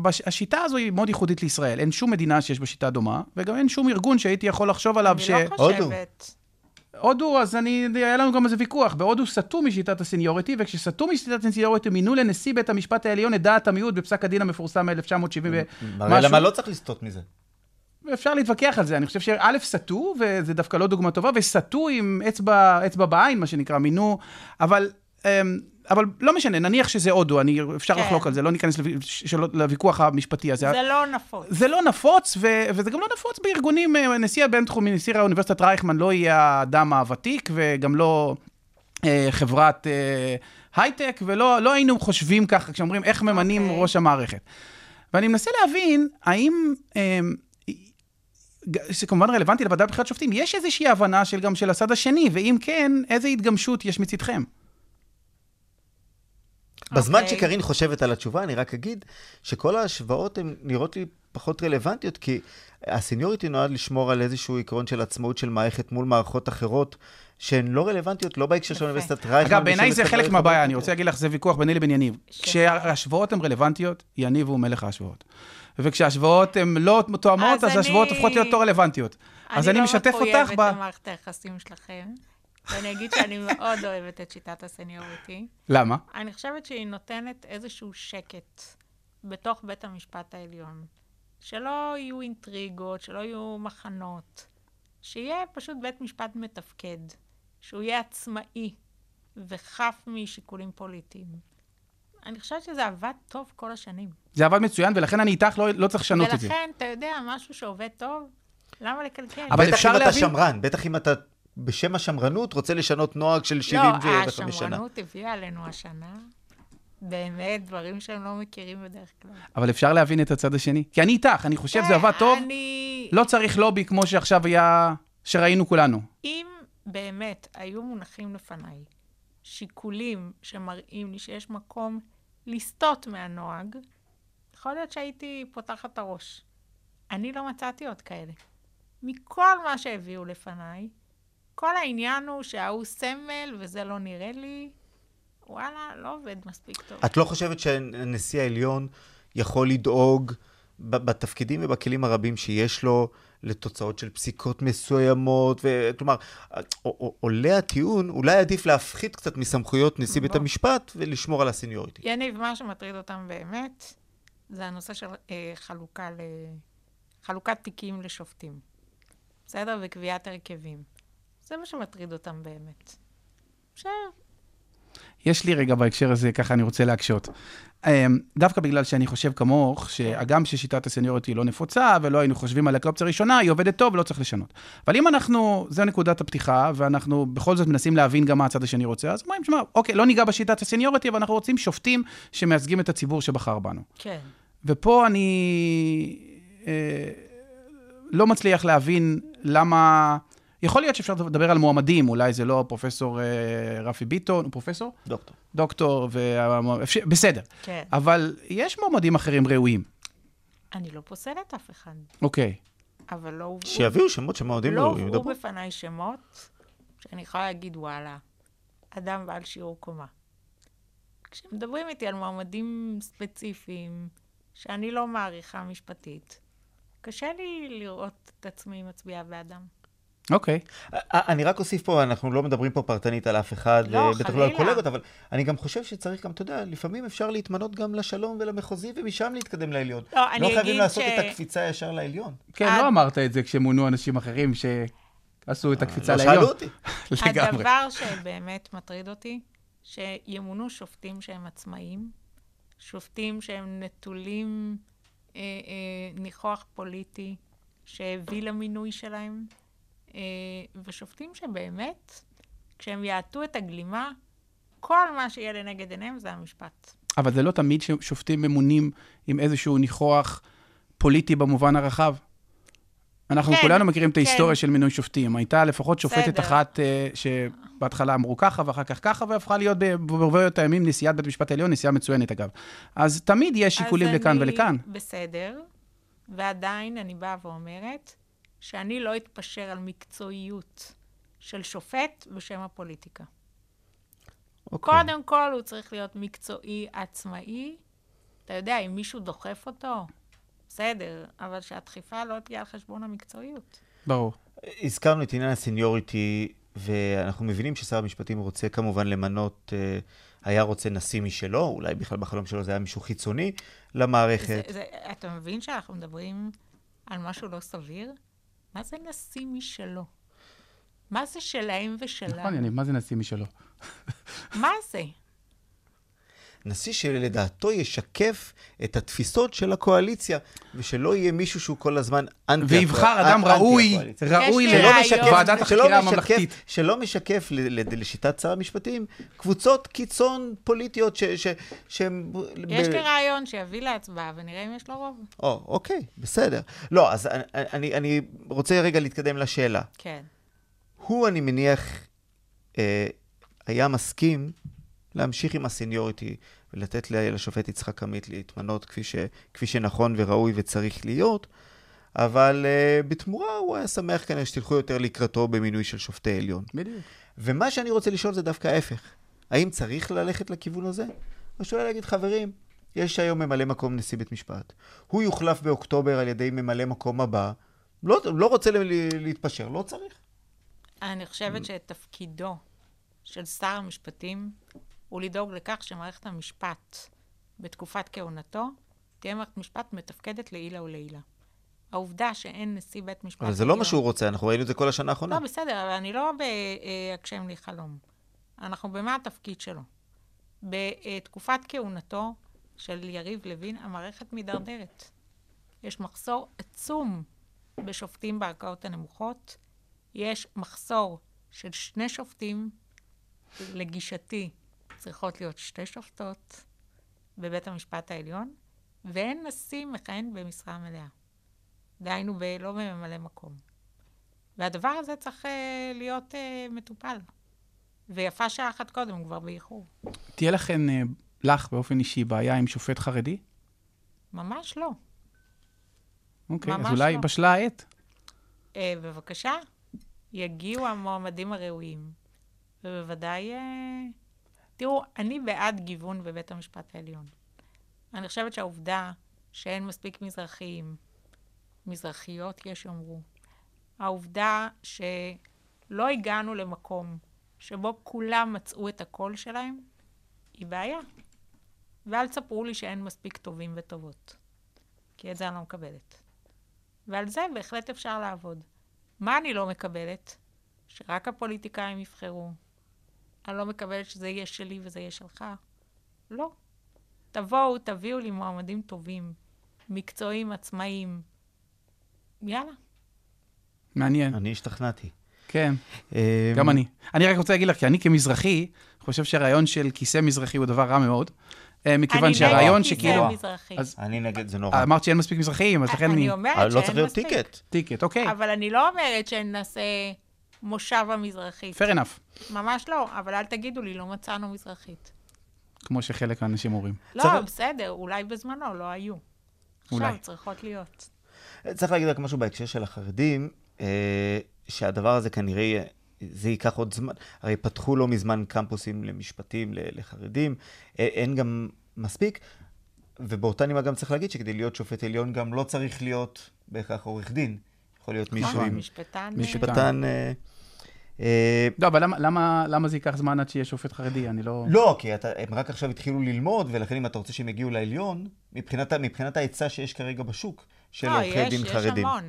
בש- השיטה הזו היא מאוד ייחודית לישראל. אין שום מדינה שיש בה שיטה דומה, וגם אין שום ארגון שהייתי יכול לחשוב עליו ש... אני לא. חושבת... הודו, אז אני, היה לנו גם איזה ויכוח. בהודו סטו משיטת ה seniority, וכשסטו משיטת ה seniority, מינו לנשיא בית המשפט העליון את דעת המיעוט בפסק הדין המפורסם מ-1970 מראה למה לא צריך לסטות מזה. אפשר להתווכח על זה, אני חושב שא' סטו, וזה דווקא לא דוגמה טובה, וסטו עם אצבע, אצבע בעין, מה שנקרא, מינו, אבל, אמ, אבל לא משנה, נניח שזה הודו, אני, אפשר כן. לחלוק על זה, לא ניכנס לו- לוויכוח המשפטי הזה. זה לא נפוץ. זה לא נפוץ, ו- וזה גם לא נפוץ בארגונים, אה, נשיא הבינתחומי, נשיא האוניברסיטת רייכמן לא יהיה האדם הוותיק, וגם לא אה, חברת אה, הייטק, ולא לא היינו חושבים ככה, כשאומרים איך ממנים אוקיי. ראש המערכת. ואני מנסה להבין, האם, אה, ג- שכמובן רלוונטי לוועדה לבחירת שופטים, יש איזושהי הבנה של גם של הצד השני, ואם כן, איזה התגמשות יש מצדכם? בזמן אוקיי. שקרין חושבת על התשובה, אני רק אגיד שכל ההשוואות הן נראות לי פחות רלוונטיות, כי הסניוריטי נועד לשמור על איזשהו עקרון של עצמאות של מערכת מול מערכות אחרות, שהן לא רלוונטיות, לא בהקשר של. אוניברסיטת רייכמן. אגב, בעיניי זה חלק מהבעיה, אני רוצה להגיד לך, זה ויכוח ביני לבין יניב. שמה? כשההשוואות הן רלוונטיות, יניב הוא מלך ההשוואות. וכשההשוואות הן לא תואמות, אז אז ההשוואות אני- הופכות להיות לא רלוונטיות. אז אני משתף אני לא אותך ב... מחויבת למערכת היחסים שלכם, ואני אגיד שאני מאוד אוהבת את שיטת הסניוריטי. למה? אני חושבת שהיא נותנת איזשהו שקט בתוך בית המשפט העליון. שלא יהיו אינטריגות, שלא יהיו מחנות. שיהיה פשוט בית משפט מתפקד. שהוא יהיה עצמאי וחף משיקולים פוליטיים. אני חושבת שזה עבד טוב כל השנים. זה עבד מצוין, ולכן אני איתך, לא, לא צריך לשנות את זה. ולכן, אתה יודע, משהו שעובד טוב, למה לקלקל? אבל בטח אפשר אם אתה להבין- שמרן, בטח אם אתה בשם השמרנות רוצה לשנות נוהג של 75 לא, שנה. השמרנות הביאה עלינו השנה, באמת, דברים שהם לא מכירים בדרך כלל. אבל אפשר להבין את הצד השני. כי אני איתך, אני חושב שזה עבד טוב, אני... לא צריך לובי כמו שעכשיו היה, שראינו כולנו. אם באמת היו מונחים לפניי שיקולים שמראים לי שיש מקום לסטות מהנוהג, יכול להיות שהייתי פותחת את הראש. אני לא מצאתי עוד כאלה. מכל מה שהביאו לפניי, כל העניין הוא שההוא סמל וזה לא נראה לי, וואלה, לא עובד מספיק טוב. את לא חושבת שנשיא העליון יכול לדאוג בתפקידים ובכלים הרבים שיש לו לתוצאות של פסיקות מסוימות, וכלומר, עולה הטיעון, אולי עדיף להפחית קצת מסמכויות נשיא בית בוא. המשפט ולשמור על הסניוריטי. יניב, מה שמטריד אותם באמת, זה הנושא של אה, חלוקה ל... חלוקת תיקים לשופטים. בסדר? וקביעת הרכבים. זה מה שמטריד אותם באמת. עכשיו, יש לי רגע בהקשר הזה, ככה אני רוצה להקשות. אמ, דווקא בגלל שאני חושב כמוך, שהגם ששיטת הסניוריטי לא נפוצה, ולא היינו חושבים עליה כאופציה ראשונה, היא עובדת טוב, לא צריך לשנות. אבל אם אנחנו, זו נקודת הפתיחה, ואנחנו בכל זאת מנסים להבין גם מה הצד השני רוצה, אז אומרים, שמע, אוקיי, לא ניגע בשיטת הסניוריטי, אבל אנחנו רוצים שופטים שמייצגים את הציבור שבחר בנו. כן. ופה אני אה, לא מצליח להבין למה... יכול להיות שאפשר לדבר על מועמדים, אולי זה לא פרופסור אה, רפי ביטון, הוא פרופסור? דוקטור. דוקטור, וה... אפשר- בסדר. כן. אבל יש מועמדים אחרים ראויים. אני לא פוסלת אף אחד, אוקיי. אבל לא הובאו... שיביאו שמות שמאוהדים לא ראויים, הובאו ידברו. בפניי שמות שאני יכולה להגיד, וואלה, אדם בעל שיעור קומה. כשמדברים איתי על מועמדים ספציפיים שאני לא מעריכה משפטית, קשה לי לראות את עצמי מצביעה בעדם. אוקיי. א- אני רק אוסיף פה, אנחנו לא מדברים פה פרטנית על אף אחד, לא, ובטח לא על. קולגות, אבל אני גם חושב שצריך גם, אתה יודע, לפעמים אפשר להתמנות גם לשלום ולמחוזי, ומשם להתקדם לעליון. לא, אני לא חייבים לעשות ש- את הקפיצה ישר לעליון. כן, עד- לא אמרת את זה כשמונו אנשים אחרים שעשו את הקפיצה לא לעליון. שאלו אותי. לגמרי. הדבר שבאמת מטריד אותי, שימונו שופטים שהם עצמאיים, שופטים שהם נטולים אה, אה, ניחוח פוליטי שהביא למינוי שלהם, אה, ושופטים שבאמת, כשהם יעטו את הגלימה, כל מה שיהיה לנגד עיניהם זה המשפט. אבל זה לא תמיד ששופטים ממונים עם איזשהו ניחוח פוליטי במובן הרחב. אנחנו כן, כולנו מכירים את כן. ההיסטוריה של מינוי שופטים. הייתה לפחות שופטת בסדר. אחת אה, שבהתחלה אמרו ככה ואחר כך ככה, והפכה להיות ברבות הימים נשיאת בית המשפט העליון, נשיאה מצוינת אגב. אז תמיד יש שיקולים לכאן אני ולכאן. בסדר, ועדיין אני באה ואומרת שאני לא אתפשר על מקצועיות של שופט בשם הפוליטיקה. אוקיי. קודם כל הוא צריך להיות מקצועי, עצמאי. אתה יודע, אם מישהו דוחף אותו, בסדר, אבל שהדחיפה לא תהיה על חשבון המקצועיות. ברור. הזכרנו את עניין הסניוריטי, ואנחנו מבינים ששר המשפטים רוצה כמובן למנות, אה, היה רוצה נשיא משלו, אולי בכלל בחלום שלו זה היה מישהו חיצוני למערכת. זה, זה, אתה מבין שאנחנו מדברים על משהו לא סביר? מה זה נשיא משלו? מה זה שלהם ושלנו? נכון, יניב, מה זה נשיא משלו? מה זה? נשיא שלדעתו ישקף את התפיסות של הקואליציה, ושלא יהיה מישהו שהוא כל הזמן אנטי ויבחר אדם אנטי ראוי, הקואליציה. ראוי לוועדת החקירה הממלכתית. שלא משקף ל- ל- לשיטת שר המשפטים קבוצות קיצון פוליטיות ש... ש- שהם... יש לי רעיון שיביא להצבעה ונראה אם יש לו רוב. או, אוקיי, בסדר. לא, אז אני, אני, אני רוצה רגע להתקדם לשאלה. כן. הוא, אני מניח, אה, היה מסכים להמשיך עם הסניוריטי ולתת לשופט יצחק עמית להתמנות כפי, ש, כפי שנכון וראוי וצריך להיות, אבל אה, בתמורה הוא היה שמח כנראה שתלכו יותר לקראתו במינוי של שופטי עליון. בדיוק. ומה שאני רוצה לשאול זה דווקא ההפך. האם צריך ללכת לכיוון הזה? או שאולי להגיד, חברים, יש היום ממלא מקום נשיא בית משפט. הוא יוחלף באוקטובר על ידי ממלא מקום הבא. לא, לא רוצה להתפשר, לא צריך. אני חושבת שתפקידו של שר המשפטים הוא לדאוג לכך שמערכת המשפט בתקופת כהונתו תהיה מערכת משפט מתפקדת לעילה ולעילה. העובדה שאין נשיא בית משפט אבל זה לא מה שהוא רוצה, אנחנו ראינו את זה כל השנה האחרונה. לא, בסדר, אבל אני לא בהגשם לי חלום. אנחנו במה התפקיד שלו. בתקופת כהונתו של יריב לוין, המערכת מידרדרת. יש מחסור עצום בשופטים בערכאות הנמוכות. יש מחסור של שני שופטים, לגישתי צריכות להיות שתי שופטות בבית המשפט העליון, ואין נשיא מכהן במשרה מלאה. דהיינו, ב- לא בממלא מקום. והדבר הזה צריך uh, להיות uh, מטופל. ויפה שעה אחת קודם, כבר באיחור. תהיה לכם, אה, לך באופן אישי, בעיה עם שופט חרדי? ממש לא. אוקיי, אז ממש אולי לא. בשלה העת. Uh, בבקשה, יגיעו המועמדים הראויים, ובוודאי... Uh, תראו, אני בעד גיוון בבית המשפט העליון. אני חושבת שהעובדה שאין מספיק מזרחיים, מזרחיות יש יאמרו, העובדה שלא הגענו למקום שבו כולם מצאו את הקול שלהם, היא בעיה. ואל תספרו לי שאין מספיק טובים וטובות, כי את זה אני לא מקבלת. ועל זה בהחלט אפשר לעבוד. מה אני לא מקבלת? שרק הפוליטיקאים יבחרו. אני לא מקבלת שזה יהיה שלי וזה יהיה שלך. לא. תבואו, תביאו לי מועמדים טובים, מקצועיים, עצמאיים. יאללה. מעניין. אני השתכנעתי. כן, אה, גם אני. אני רק רוצה להגיד לך, כי אני כמזרחי, חושב שהרעיון של כיסא מזרחי הוא דבר רע מאוד. אה, מכיוון אני שהרעיון נגד כיסא שכאילו... מזרחי. אני נגד, זה נורא. אמרת שאין מספיק מזרחים, אז לכן אני... אני אומרת לא שאין צריך להיות מספיק. טיקט. טיקט, אוקיי, אבל אני לא אומרת שנעשה מושב המזרחית. fair enough, ממש לא, אבל אל תגידו לי, לא מצאנו מזרחית. כמו שחלק מהאנשים אומרים. לא, צריך- בסדר, אולי בזמנו לא היו. אולי. עכשיו צריכות להיות. צריך להגיד רק משהו בהקשר של החרדים, אה, שהדבר הזה כנראה, זה ייקח עוד זמן. הרי פתחו לא מזמן קמפוסים למשפטים, לחרדים, אה, אין גם מספיק. ובאותה נימה גם צריך להגיד שכדי להיות שופט עליון גם לא צריך להיות בהכרח עורך דין. יכול להיות מישהו נכון, עם משפטן. משפטן. אה, אה, לא, אבל למה- למה- למה זה ייקח זמן עד שיהיה שופט חרדי? אני לא... לא, כי אתה, הם רק עכשיו התחילו ללמוד, ולכן אם אתה רוצה שהם יגיעו לעליון, מבחינת, מבחינת ההיצע שיש כרגע בשוק של לא, עורכי יש, דין יש חרדים. המון.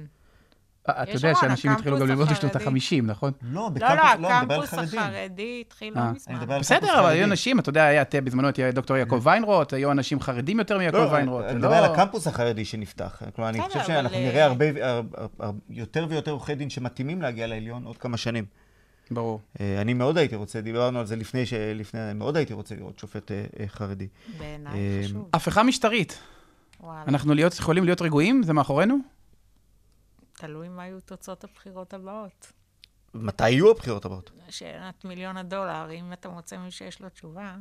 אה, אתה יש יודע המון, שאנשים התחילו גם ללמוד בשנות החרדי. ה-50, נכון? לא, לא, בקמפוס, לא, לא, הקמפוס חרדים. החרדי התחיל אה. לא אני מזמן. בסדר, אבל. היו אנשים, אתה יודע, היה, בזמנו היה דוקטור יעקב ויינרוט, היו אנשים חרדים יותר מיעקב לא, ויינרוט. אני מדבר על לא- הקמפוס החרדי שנפתח. כלומר, אני חושב שאנחנו אה, נראה יותר ויותר עורכי דין שמתאימים להגיע לעליון עוד כמה שנים. ברור. אה, אני מאוד הייתי רוצה, דיברנו על זה לפני, ש- לפני, מאוד הייתי רוצה לראות שופט אה, אה, חרדי. בעיניי חשוב. הפיכה משטרית. וואלה. אנחנו להיות, יכולים להיות רגועים? זה מאחורינו? תלוי מה יהיו תוצאות הבחירות הבאות. מתי יהיו הבחירות הבאות? שאלת מיליון הדולר, אם אתה מוצא מי שיש לו תשובה,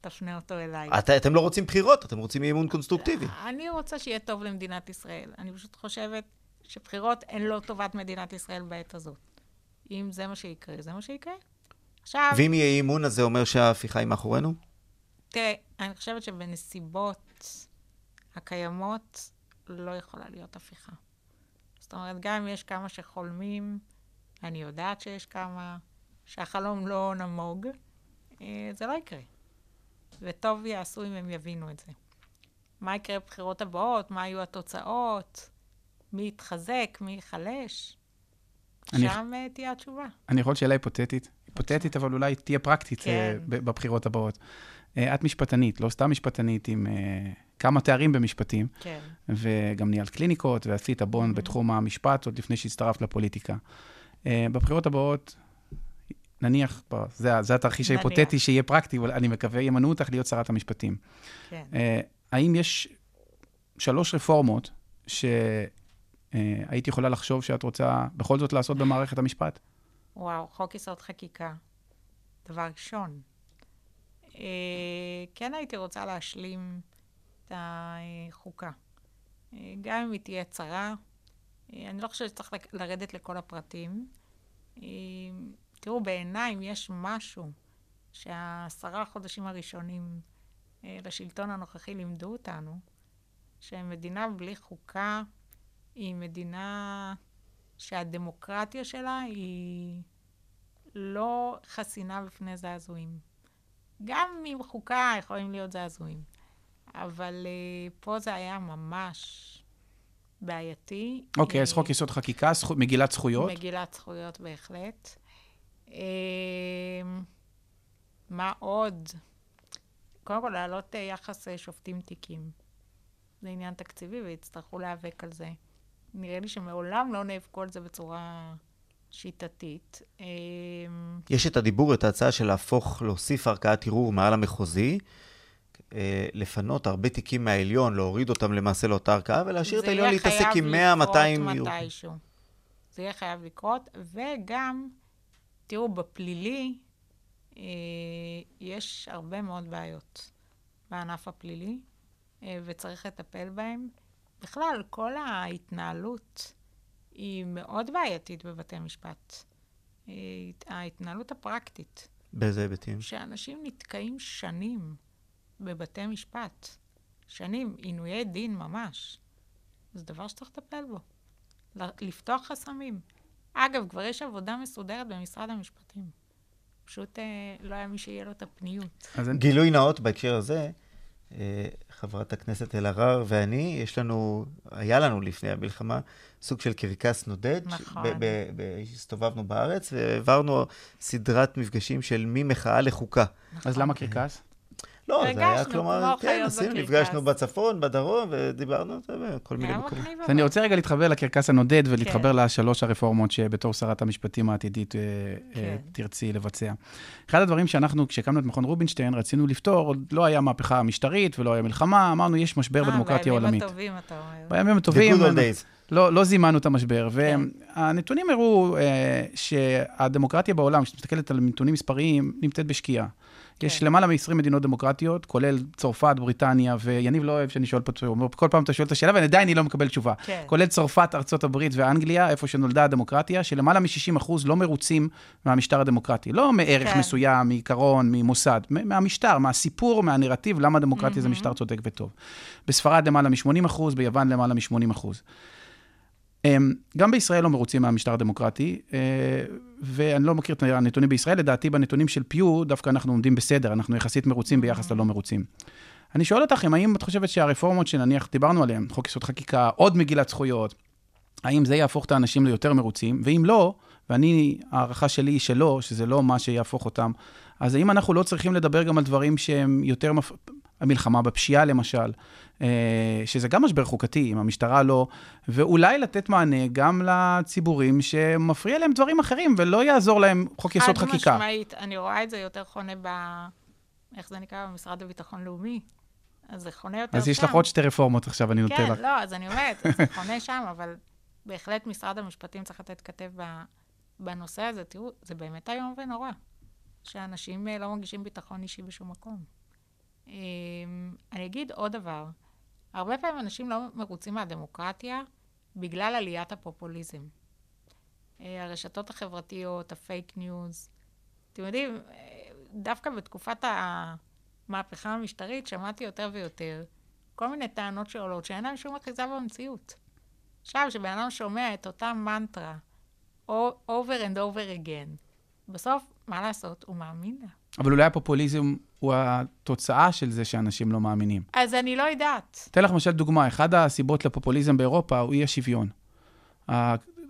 תפנה אותו אליי. את, אתם לא רוצים בחירות, אתם רוצים אי אמון קונסטרוקטיבי. אני רוצה שיהיה טוב למדינת ישראל. אני פשוט חושבת שבחירות הן לא טובת מדינת ישראל בעת הזאת. אם זה מה שיקרה, זה מה שיקרה. עכשיו, ואם יהיה אי אמון, אז זה אומר שההפיכה היא מאחורינו? תראה, אני חושבת שבנסיבות הקיימות לא יכולה להיות הפיכה. זאת אומרת, גם אם יש כמה שחולמים, אני יודעת שיש כמה שהחלום לא נמוג, אה, זה לא יקרה. וטוב יעשו אם הם יבינו את זה. מה יקרה בבחירות הבאות? מה יהיו התוצאות? מי יתחזק? מי ייחלש? אני- שם אה, תהיה התשובה. אני יכול שאלה היפותטית. היפותטית, אבל אולי תהיה פרקטית כן. אה, ב- בבחירות הבאות. אה, את משפטנית, לא סתם משפטנית, עם כמה תארים במשפטים, כן. וגם ניהלת קליניקות, ועשית בון בתחום המשפט עוד לפני שהצטרפת לפוליטיקה. בבחירות הבאות, נניח, זה, זה התרחיש. ההיפותטי שיהיה פרקטי, אבל אני מקווה ימנו אותך להיות שרת המשפטים. כן. האם יש שלוש רפורמות שהיית יכולה לחשוב שאת רוצה בכל זאת לעשות במערכת המשפט? וואו, חוק יסוד חקיקה. דבר ראשון. אה, כן הייתי רוצה להשלים את החוקה. אה, גם אם היא תהיה צרה, אה, אני לא חושבת שצריך לרדת לכל הפרטים. אה, תראו, בעיניי, אם יש משהו שהעשרה החודשים הראשונים אה, לשלטון הנוכחי לימדו אותנו, שמדינה בלי חוקה היא מדינה שהדמוקרטיה שלה היא לא חסינה בפני זעזועים. גם עם חוקה יכולים להיות זעזועים, אבל uh, פה זה היה ממש בעייתי. אוקיי, אה, אז חוק יסוד חקיקה, זכו- מגילת זכויות. מגילת זכויות בהחלט. אה, מה עוד? קודם כל, להעלות אה, יחס אה, שופטים תיקים. זה עניין תקציבי ויצטרכו להיאבק על זה. נראה לי שמעולם לא נאבקו על זה בצורה שיטתית. אה, יש את הדיבור, את ההצעה של להפוך, להוסיף ערכאת ערעור מעל המחוזי, אה, לפנות הרבה תיקים מהעליון, להוריד אותם למעשה לאותה ערכאה, ולהשאיר את העליון להתעסק עם 100, 200 לקרות ערעורים. מתישהו. זה יהיה חייב לקרות, וגם, תראו, בפלילי אה, יש הרבה מאוד בעיות בענף הפלילי, אה, וצריך לטפל בהם. בכלל, כל ההתנהלות היא מאוד בעייתית בבתי משפט. אה, ההתנהלות הפרקטית. באיזה היבטים? שאנשים נתקעים שנים בבתי משפט. שנים, עינויי דין ממש. זה דבר שצריך לטפל בו. לפתוח חסמים. אגב, כבר יש עבודה מסודרת במשרד המשפטים. פשוט אה, לא היה מי שיהיה לו את הפניות. אז גילוי נאות בהקשר הזה, חברת הכנסת אלהרר ואני, יש לנו, היה לנו לפני המלחמה, סוג של קרקס נודד. נכון. הסתובבנו בארץ והעברנו סדרת מפגשים של ממחאה לחוקה. אז למה קרקס? לא, זה היה, כלומר, כן, עשינו. נפגשנו בצפון, בדרום, ודיברנו בכל מיני מקומות. אז אני. רוצה רגע להתחבר לקרקס הנודד ולהתחבר כן. לשלוש הרפורמות שבתור שרת המשפטים העתידית אה, אה, כן. תרצי לבצע. אחד הדברים שאנחנו, כשהקמנו את מכון רובינשטיין, רצינו לפתור, עוד לא היה מהפכה משטרית ולא היה מלחמה, אמרנו, יש משבר בדמוקרטיה העולמית. אה, בימים הטובים, אתה אומר. בימים הטובים. לא, לא זימנו את המשבר, כן. והנתונים הראו אה, שהדמוקרטיה בעולם, כשאת מסתכלת על נתונים מספריים, נמצאת בשקיעה. יש כן. למעלה מ-20 מדינות דמוקרטיות, כולל צרפת, בריטניה, ויניב לא אוהב שאני שואל פה, הוא אומר, כל פעם אתה שואל את השאלה, ועדיין אני לא מקבל תשובה. כן. כולל צרפת, ארצות הברית ואנגליה, איפה שנולדה הדמוקרטיה, שלמעלה מ-60% לא מרוצים מהמשטר הדמוקרטי. לא מערך כן. מסוים, מעיקרון, ממוסד, מהמשטר, מהסיפור, מהנרטיב, למה דמוקרטיה זה משטר צודק וטוב. בספרד למעלה מ-80%, ביוון למעלה מ-80%. אמ, גם בישראל לא מרוצים מהמשטר הדמוקרטי, אה, ואני לא מכיר את הנתונים בישראל, לדעתי בנתונים של פיו דווקא אנחנו עומדים בסדר, אנחנו יחסית מרוצים ביחס ללא מרוצים. אני שואל אותך, אם האם את חושבת שהרפורמות שנניח דיברנו עליהן, חוק יסוד חקיקה, עוד מגילת זכויות, האם זה יהפוך את האנשים ליותר מרוצים? ואם לא, ואני, ההערכה שלי היא שלא, שזה לא מה שיהפוך אותם, אז האם אנחנו לא צריכים לדבר גם על דברים שהם יותר... מפ... המלחמה בפשיעה למשל, שזה גם משבר חוקתי, אם המשטרה לא, ואולי לתת מענה גם לציבורים שמפריע להם דברים אחרים, ולא יעזור להם חוק יסוד חד חקיקה. משמעית, אני רואה את זה יותר חונה ב... איך זה נקרא? במשרד לביטחון לאומי. אז זה חונה יותר אז שם. יש לך עוד שתי רפורמות עכשיו, אני נותן כן, לך. לא, אז אני אומרת, זה חונה שם, אבל בהחלט משרד המשפטים צריך לתת כתף ב- בנושא הזה. תראו, זה באמת איום ונורא, שאנשים אה, לא מרגישים ביטחון אישי בשום מקום. אמ, אני אגיד עוד דבר, הרבה פעמים אנשים לא מרוצים מהדמוקרטיה בגלל עליית הפופוליזם. אה, הרשתות החברתיות, הפייק ניוז. אתם יודעים, אה, דווקא בתקופת המהפכה המשטרית שמעתי יותר ויותר כל מיני טענות שעולות שאין להן שום אחיזה במציאות. עכשיו, כשבן אדם שומע את אותה מנטרה over and over again, בסוף, מה לעשות? הוא מאמין לה. אבל אולי הפופוליזם הוא התוצאה של זה שאנשים לא מאמינים. אז אני לא יודעת. אתן לך למשל דוגמה, אחת הסיבות לפופוליזם באירופה הוא אי השוויון.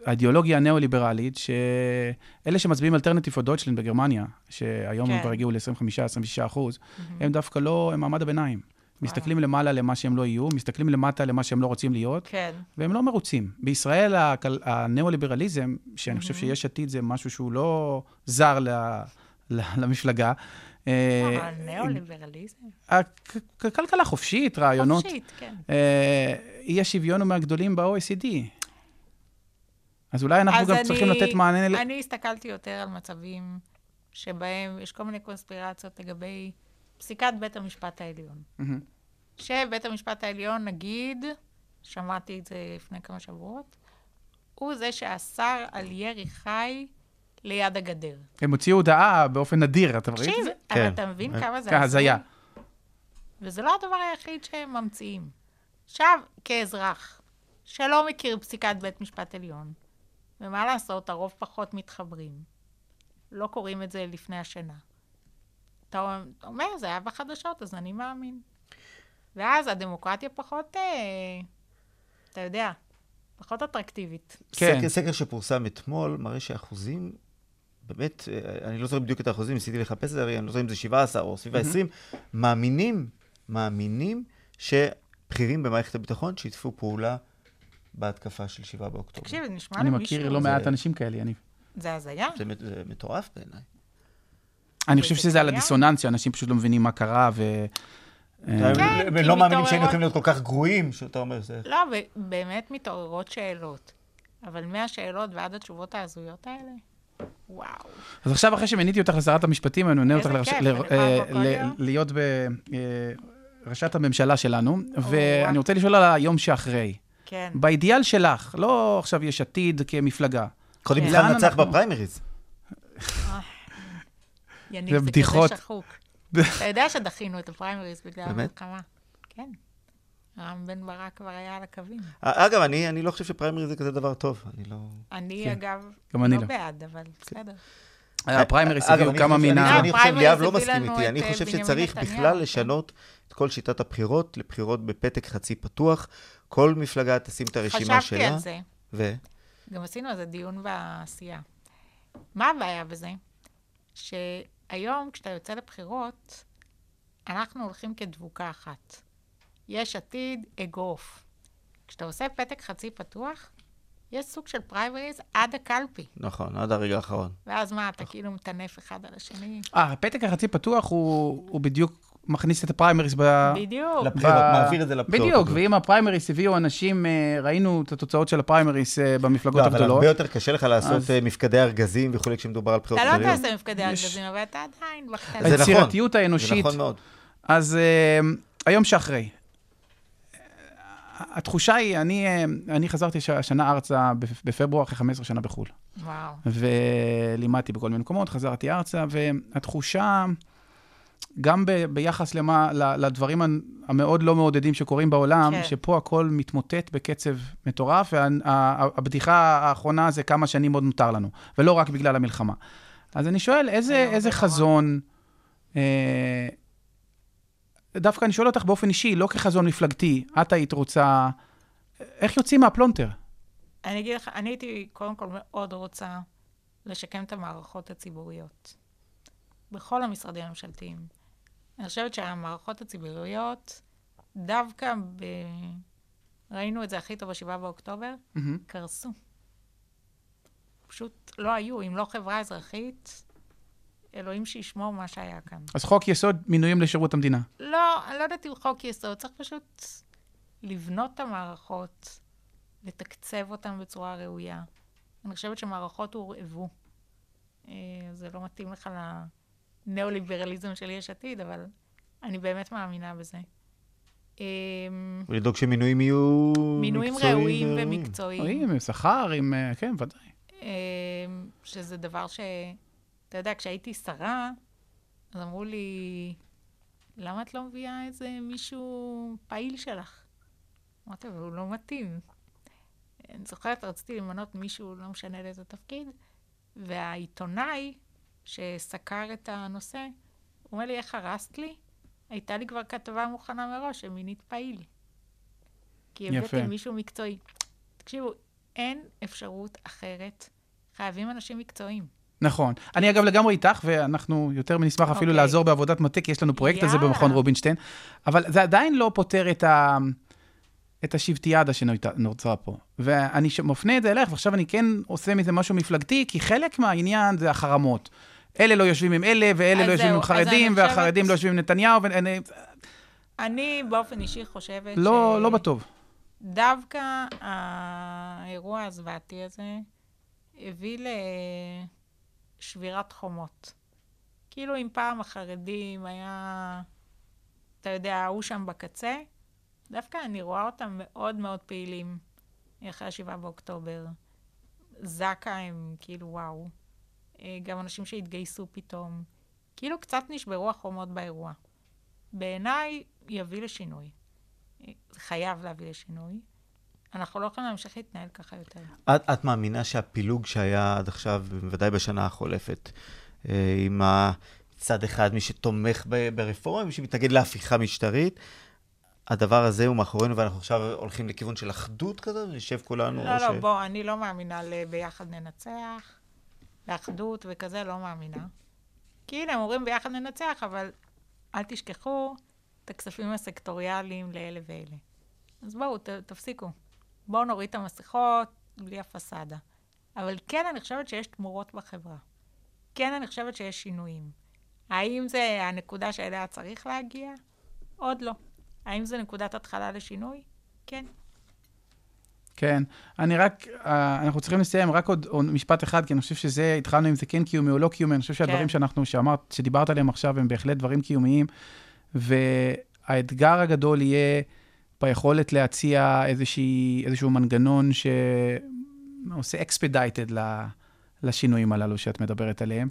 האידיאולוגיה הניאו-ליברלית, שאלה שמצביעים אלטרנטיב או דויטשלנד בגרמניה, שהיום כן. הם כבר הגיעו ל-25-26 אחוז, הם דווקא לא, הם מעמד הביניים. מסתכלים למעלה למה שהם לא יהיו, מסתכלים למטה למה שהם לא רוצים להיות, כן. והם לא מרוצים. בישראל הניאו-ליברליזם, שאני חושב שיש עתיד זה משהו שהוא לא זר ל- ל- למפלגה. אה, אבל ניאו-ליברליזם? הכ- כלכלה חופשית, רעיונות. חופשית, כן. אה, אי השוויון הוא מהגדולים ב-OECD. אז אולי אנחנו גם צריכים לתת מענה. אני הסתכלתי יותר על מצבים שבהם יש כל מיני קונספירציות לגבי פסיקת בית המשפט העליון. שבית המשפט העליון, נגיד, שמעתי את זה לפני כמה שבועות, הוא זה שאסר על ירי חי ליד הגדר. הם הוציאו הודעה באופן נדיר, אתה את תקשיב, זה? אבל כן. אתה מבין כמה זה הזיה. וזה לא הדבר היחיד שהם ממציאים. עכשיו, כאזרח, שלא מכיר פסיקת בית משפט עליון, ומה לעשות, הרוב פחות מתחברים, לא קוראים את זה לפני השנה. אתה אומר, זה היה בחדשות, אז אני מאמין. ואז הדמוקרטיה פחות, אה, אתה יודע, פחות אטרקטיבית. כן. סקר, סקר שפורסם אתמול מראה שאחוזים, באמת, אה, אני לא זוכר בדיוק את האחוזים, ניסיתי לחפש את זה, אני לא זוכר אם זה 17 או סביב ה-20, מאמינים, מאמינים שבכירים במערכת הביטחון שיתפו פעולה בהתקפה של 7 באוקטובר. תקשיב, זה נשמע אני למישהו... מכיר לא זה- מעט אנשים כאלה, יניב. זה הזיה. זה, מט- זה מטורף בעיניי. אני חושב זה שזה על? הדיסוננס, שאנשים פשוט לא מבינים מה קרה, ו... אה, כן, הם לא מאמינים שהיינו יכולים להיות כל כך גרועים, שאתה אומר, זה... לא, באמת מתעוררות שאלות. אבל מהשאלות ועד התשובות ההזויות האלה, וואו. אז עכשיו, אחרי שמיניתי אותך לשרת המשפטים, אני מונה אותך לרש- ל- אה, כל ל-? להיות בראשת הממשלה שלנו, ואני רוצה לשאול על היום שאחרי. כן. באידיאל שלך, לא עכשיו יש עתיד כמפלגה. קודם כן. לאן לנצח אנחנו? בפריימריז. יניב, זה. כזה שחוק. אתה יודע שדחינו את הפריימריז בגלל באמת? המלחמה. כן. רם בן ברק כבר היה על הקווים. אגב, אני אני לא חושב שפריימריז זה כזה דבר טוב. אני לא... אני, כן. אגב, גם אני לא לא. בעד, אבל בסדר. הפריימריס אגב, הביאו אני כמה חושב- מן אני- ה... אני חושב, הפריימריז ליאב לא מסכים איתי, אני אה, חושב שצריך בכלל כן. לשנות את כל שיטת הבחירות לבחירות בפתק חצי פתוח. כל מפלגה תשים את הרשימה חשבתי שלה. על זה. ו... גם עשינו על זה דיון בעשייה. מה הבעיה בזה? שהיום, כשאתה יוצא לבחירות, אנחנו הולכים כדבוקה אחת. יש עתיד, אגרוף. כשאתה עושה פתק חצי פתוח, יש סוג של פריימריז עד הקלפי. נכון, עד הרגע האחרון. ואז מה, אתה כאילו מטנף אחד על השני? אה, הפתק החצי פתוח הוא הוא בדיוק מכניס את הפריימריס ב... בדיוק. לבחירות, מעביר את זה לבחירות. בדיוק, ואם הפריימריס הביאו אנשים, אה, ראינו את התוצאות של הפריימריס אה, במפלגות לא, אבל הגדולות. הרבה יותר קשה לך לעשות אז- אה, מפקדי ארגזים וכולי כשמדובר על בחירות אתה לא. תעשה מפקדי יש- ארגזים, אבל אתה עדיין זה בקטנה. נכון. היצירתיות זה האנושית. נכון מאוד. אז אה, היום שאחרי. התחושה היא, אני, אה, אני חזרתי השנה ארצה בפ- בפברואר אחרי 15 שנה בחו"ל. וואו. ולימדתי בכל מיני מקומות, חזרתי ארצה, והתחושה, גם ב, ביחס למה, לדברים המאוד לא מעודדים שקורים בעולם, כן. שפה הכל מתמוטט בקצב מטורף, והבדיחה האחרונה זה כמה שנים עוד נותר לנו, ולא רק בגלל המלחמה. אז אני שואל, איזה, היום איזה זה נורא. חזון, אה, דווקא אני שואל אותך באופן אישי, לא כחזון מפלגתי, את היית רוצה, איך יוצאים מהפלונטר? אני אגיד לך, אני הייתי קודם כל מאוד רוצה לשקם את המערכות הציבוריות. בכל המשרדים הממשלתיים. אני חושבת שהמערכות הציבוריות, דווקא ב... ראינו את זה הכי טוב ב-7 באוקטובר, מהמם. קרסו. פשוט לא היו, אם לא חברה אזרחית, אלוהים שישמור מה שהיה כאן. אז חוק יסוד מינויים לשירות המדינה. לא, אני לא יודעת אם חוק יסוד, צריך פשוט לבנות את המערכות, לתקצב אותן בצורה ראויה. אני חושבת שמערכות הורעבו. אה, זה לא מתאים לך לניאו-ליברליזם של יש עתיד, אבל אני באמת מאמינה בזה. אה, ולדאוג שמינויים יהיו מינויים מקצועיים ראויים. ומקצועיים. עם שכר, עם... אה, כן, ודאי. שזה דבר ש... אתה יודע, כשהייתי שרה, אז אמרו לי, למה את לא מביאה איזה מישהו פעיל שלך? אמרתי, אבל הוא לא מתאים. אני זוכרת, רציתי למנות מישהו, לא משנה לאיזה תפקיד, והעיתונאי שסקר את הנושא, הוא אומר לי, איך הרסת לי? הייתה לי כבר כתבה מוכנה מראש, שמינית פעיל. כי הבאתי. מישהו מקצועי. תקשיבו, אין אפשרות אחרת. חייבים אנשים מקצועיים. נכון. אני אגב לגמרי איתך, ואנחנו יותר מנשמח אפילו אוקיי. לעזור בעבודת מטה, כי יש לנו פרויקט הזה יאללה. במכון רובינשטיין, אבל זה עדיין לא פותר את, ה... את השבטיאדה שנוצרה פה. ואני ש- מפנה את זה אליך, ועכשיו אני כן עושה מזה משהו מפלגתי, כי חלק מהעניין זה החרמות. אלה לא יושבים עם אלה, ואלה לא יושבים עם חרדים, והחרדים לא יושבים עם נתניהו, ואני... אני באופן אישי חושבת לא, ש... לא בטוב. דווקא האירוע הזוועתי הזה הביא לשבירת חומות. כאילו אם פעם החרדים היה, אתה יודע, ההוא שם בקצה, דווקא אני רואה אותם מאוד מאוד פעילים אחרי השבעה באוקטובר. זק"א הם כאילו וואו. אה, גם אנשים שהתגייסו פתאום. כאילו קצת נשברו החומות באירוע. בעיניי יביא לשינוי. זה חייב להביא לשינוי. אנחנו לא יכולים להמשיך להתנהל ככה יותר. את, את מאמינה שהפילוג שהיה עד עכשיו, בוודאי בשנה החולפת, אה, עם הצד אחד, מי שתומך ברפורמה, מי שמתנגד להפיכה משטרית, הדבר הזה הוא מאחורינו, ואנחנו עכשיו הולכים לכיוון של אחדות כזאת, נשב כולנו. לא, לא, בוא, אני לא מאמינה לביחד ננצח, לאחדות וכזה, לא מאמינה. כי הנה, הם אומרים ביחד ננצח, אבל אל תשכחו את הכספים הסקטוריאליים לאלה ואלה. אז בואו, ת, תפסיקו. בואו נוריד את המסכות בלי הפסאדה. אבל כן, אני חושבת שיש תמורות בחברה. כן, אני חושבת שיש שינויים. האם זה הנקודה שאליה צריך להגיע? עוד לא. האם זה נקודת התחלה לשינוי? כן. כן. אני רק, אה, אנחנו צריכים לסיים רק עוד, עוד משפט אחד, כי אני חושב שזה, התחלנו עם זה כן קיומי או לא קיומי, אני חושב שהדברים כן. שאנחנו, שאמרת, שדיברת עליהם עכשיו, הם בהחלט דברים קיומיים, והאתגר הגדול יהיה ביכולת להציע איזושהי, איזשהו מנגנון שעושה expedited ל- לשינויים הללו שאת מדברת עליהם.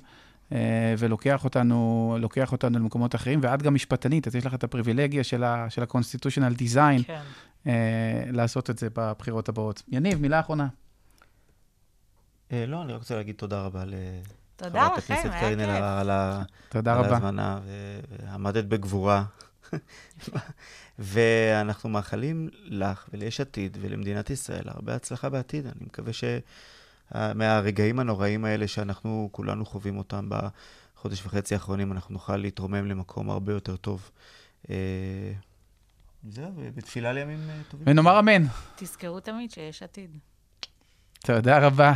אה, ולוקח אותנו, לוקח אותנו למקומות אחרים, ואת גם משפטנית, אז יש לך את הפריבילגיה של ה-constitutional design, כן. אה, לעשות את זה בבחירות הבאות. יניב, מילה אחרונה. אה, לא, אני רק רוצה להגיד תודה רבה תודה לחברת לכם, הכנסת היה קארין כיף. אלהרר על ה- תודה על רבה. ההזמנה, ועמדת בגבורה. ואנחנו מאחלים לך וליש עתיד ולמדינת ישראל הרבה הצלחה בעתיד. אני מקווה שמהרגעים הנוראים האלה שאנחנו כולנו חווים אותם בחודש וחצי האחרונים, אנחנו נוכל להתרומם למקום הרבה יותר טוב. אה, זהו, ובתפילה לימים אה, טובים. ונאמר אמן. תזכרו תמיד שיש עתיד. תודה רבה.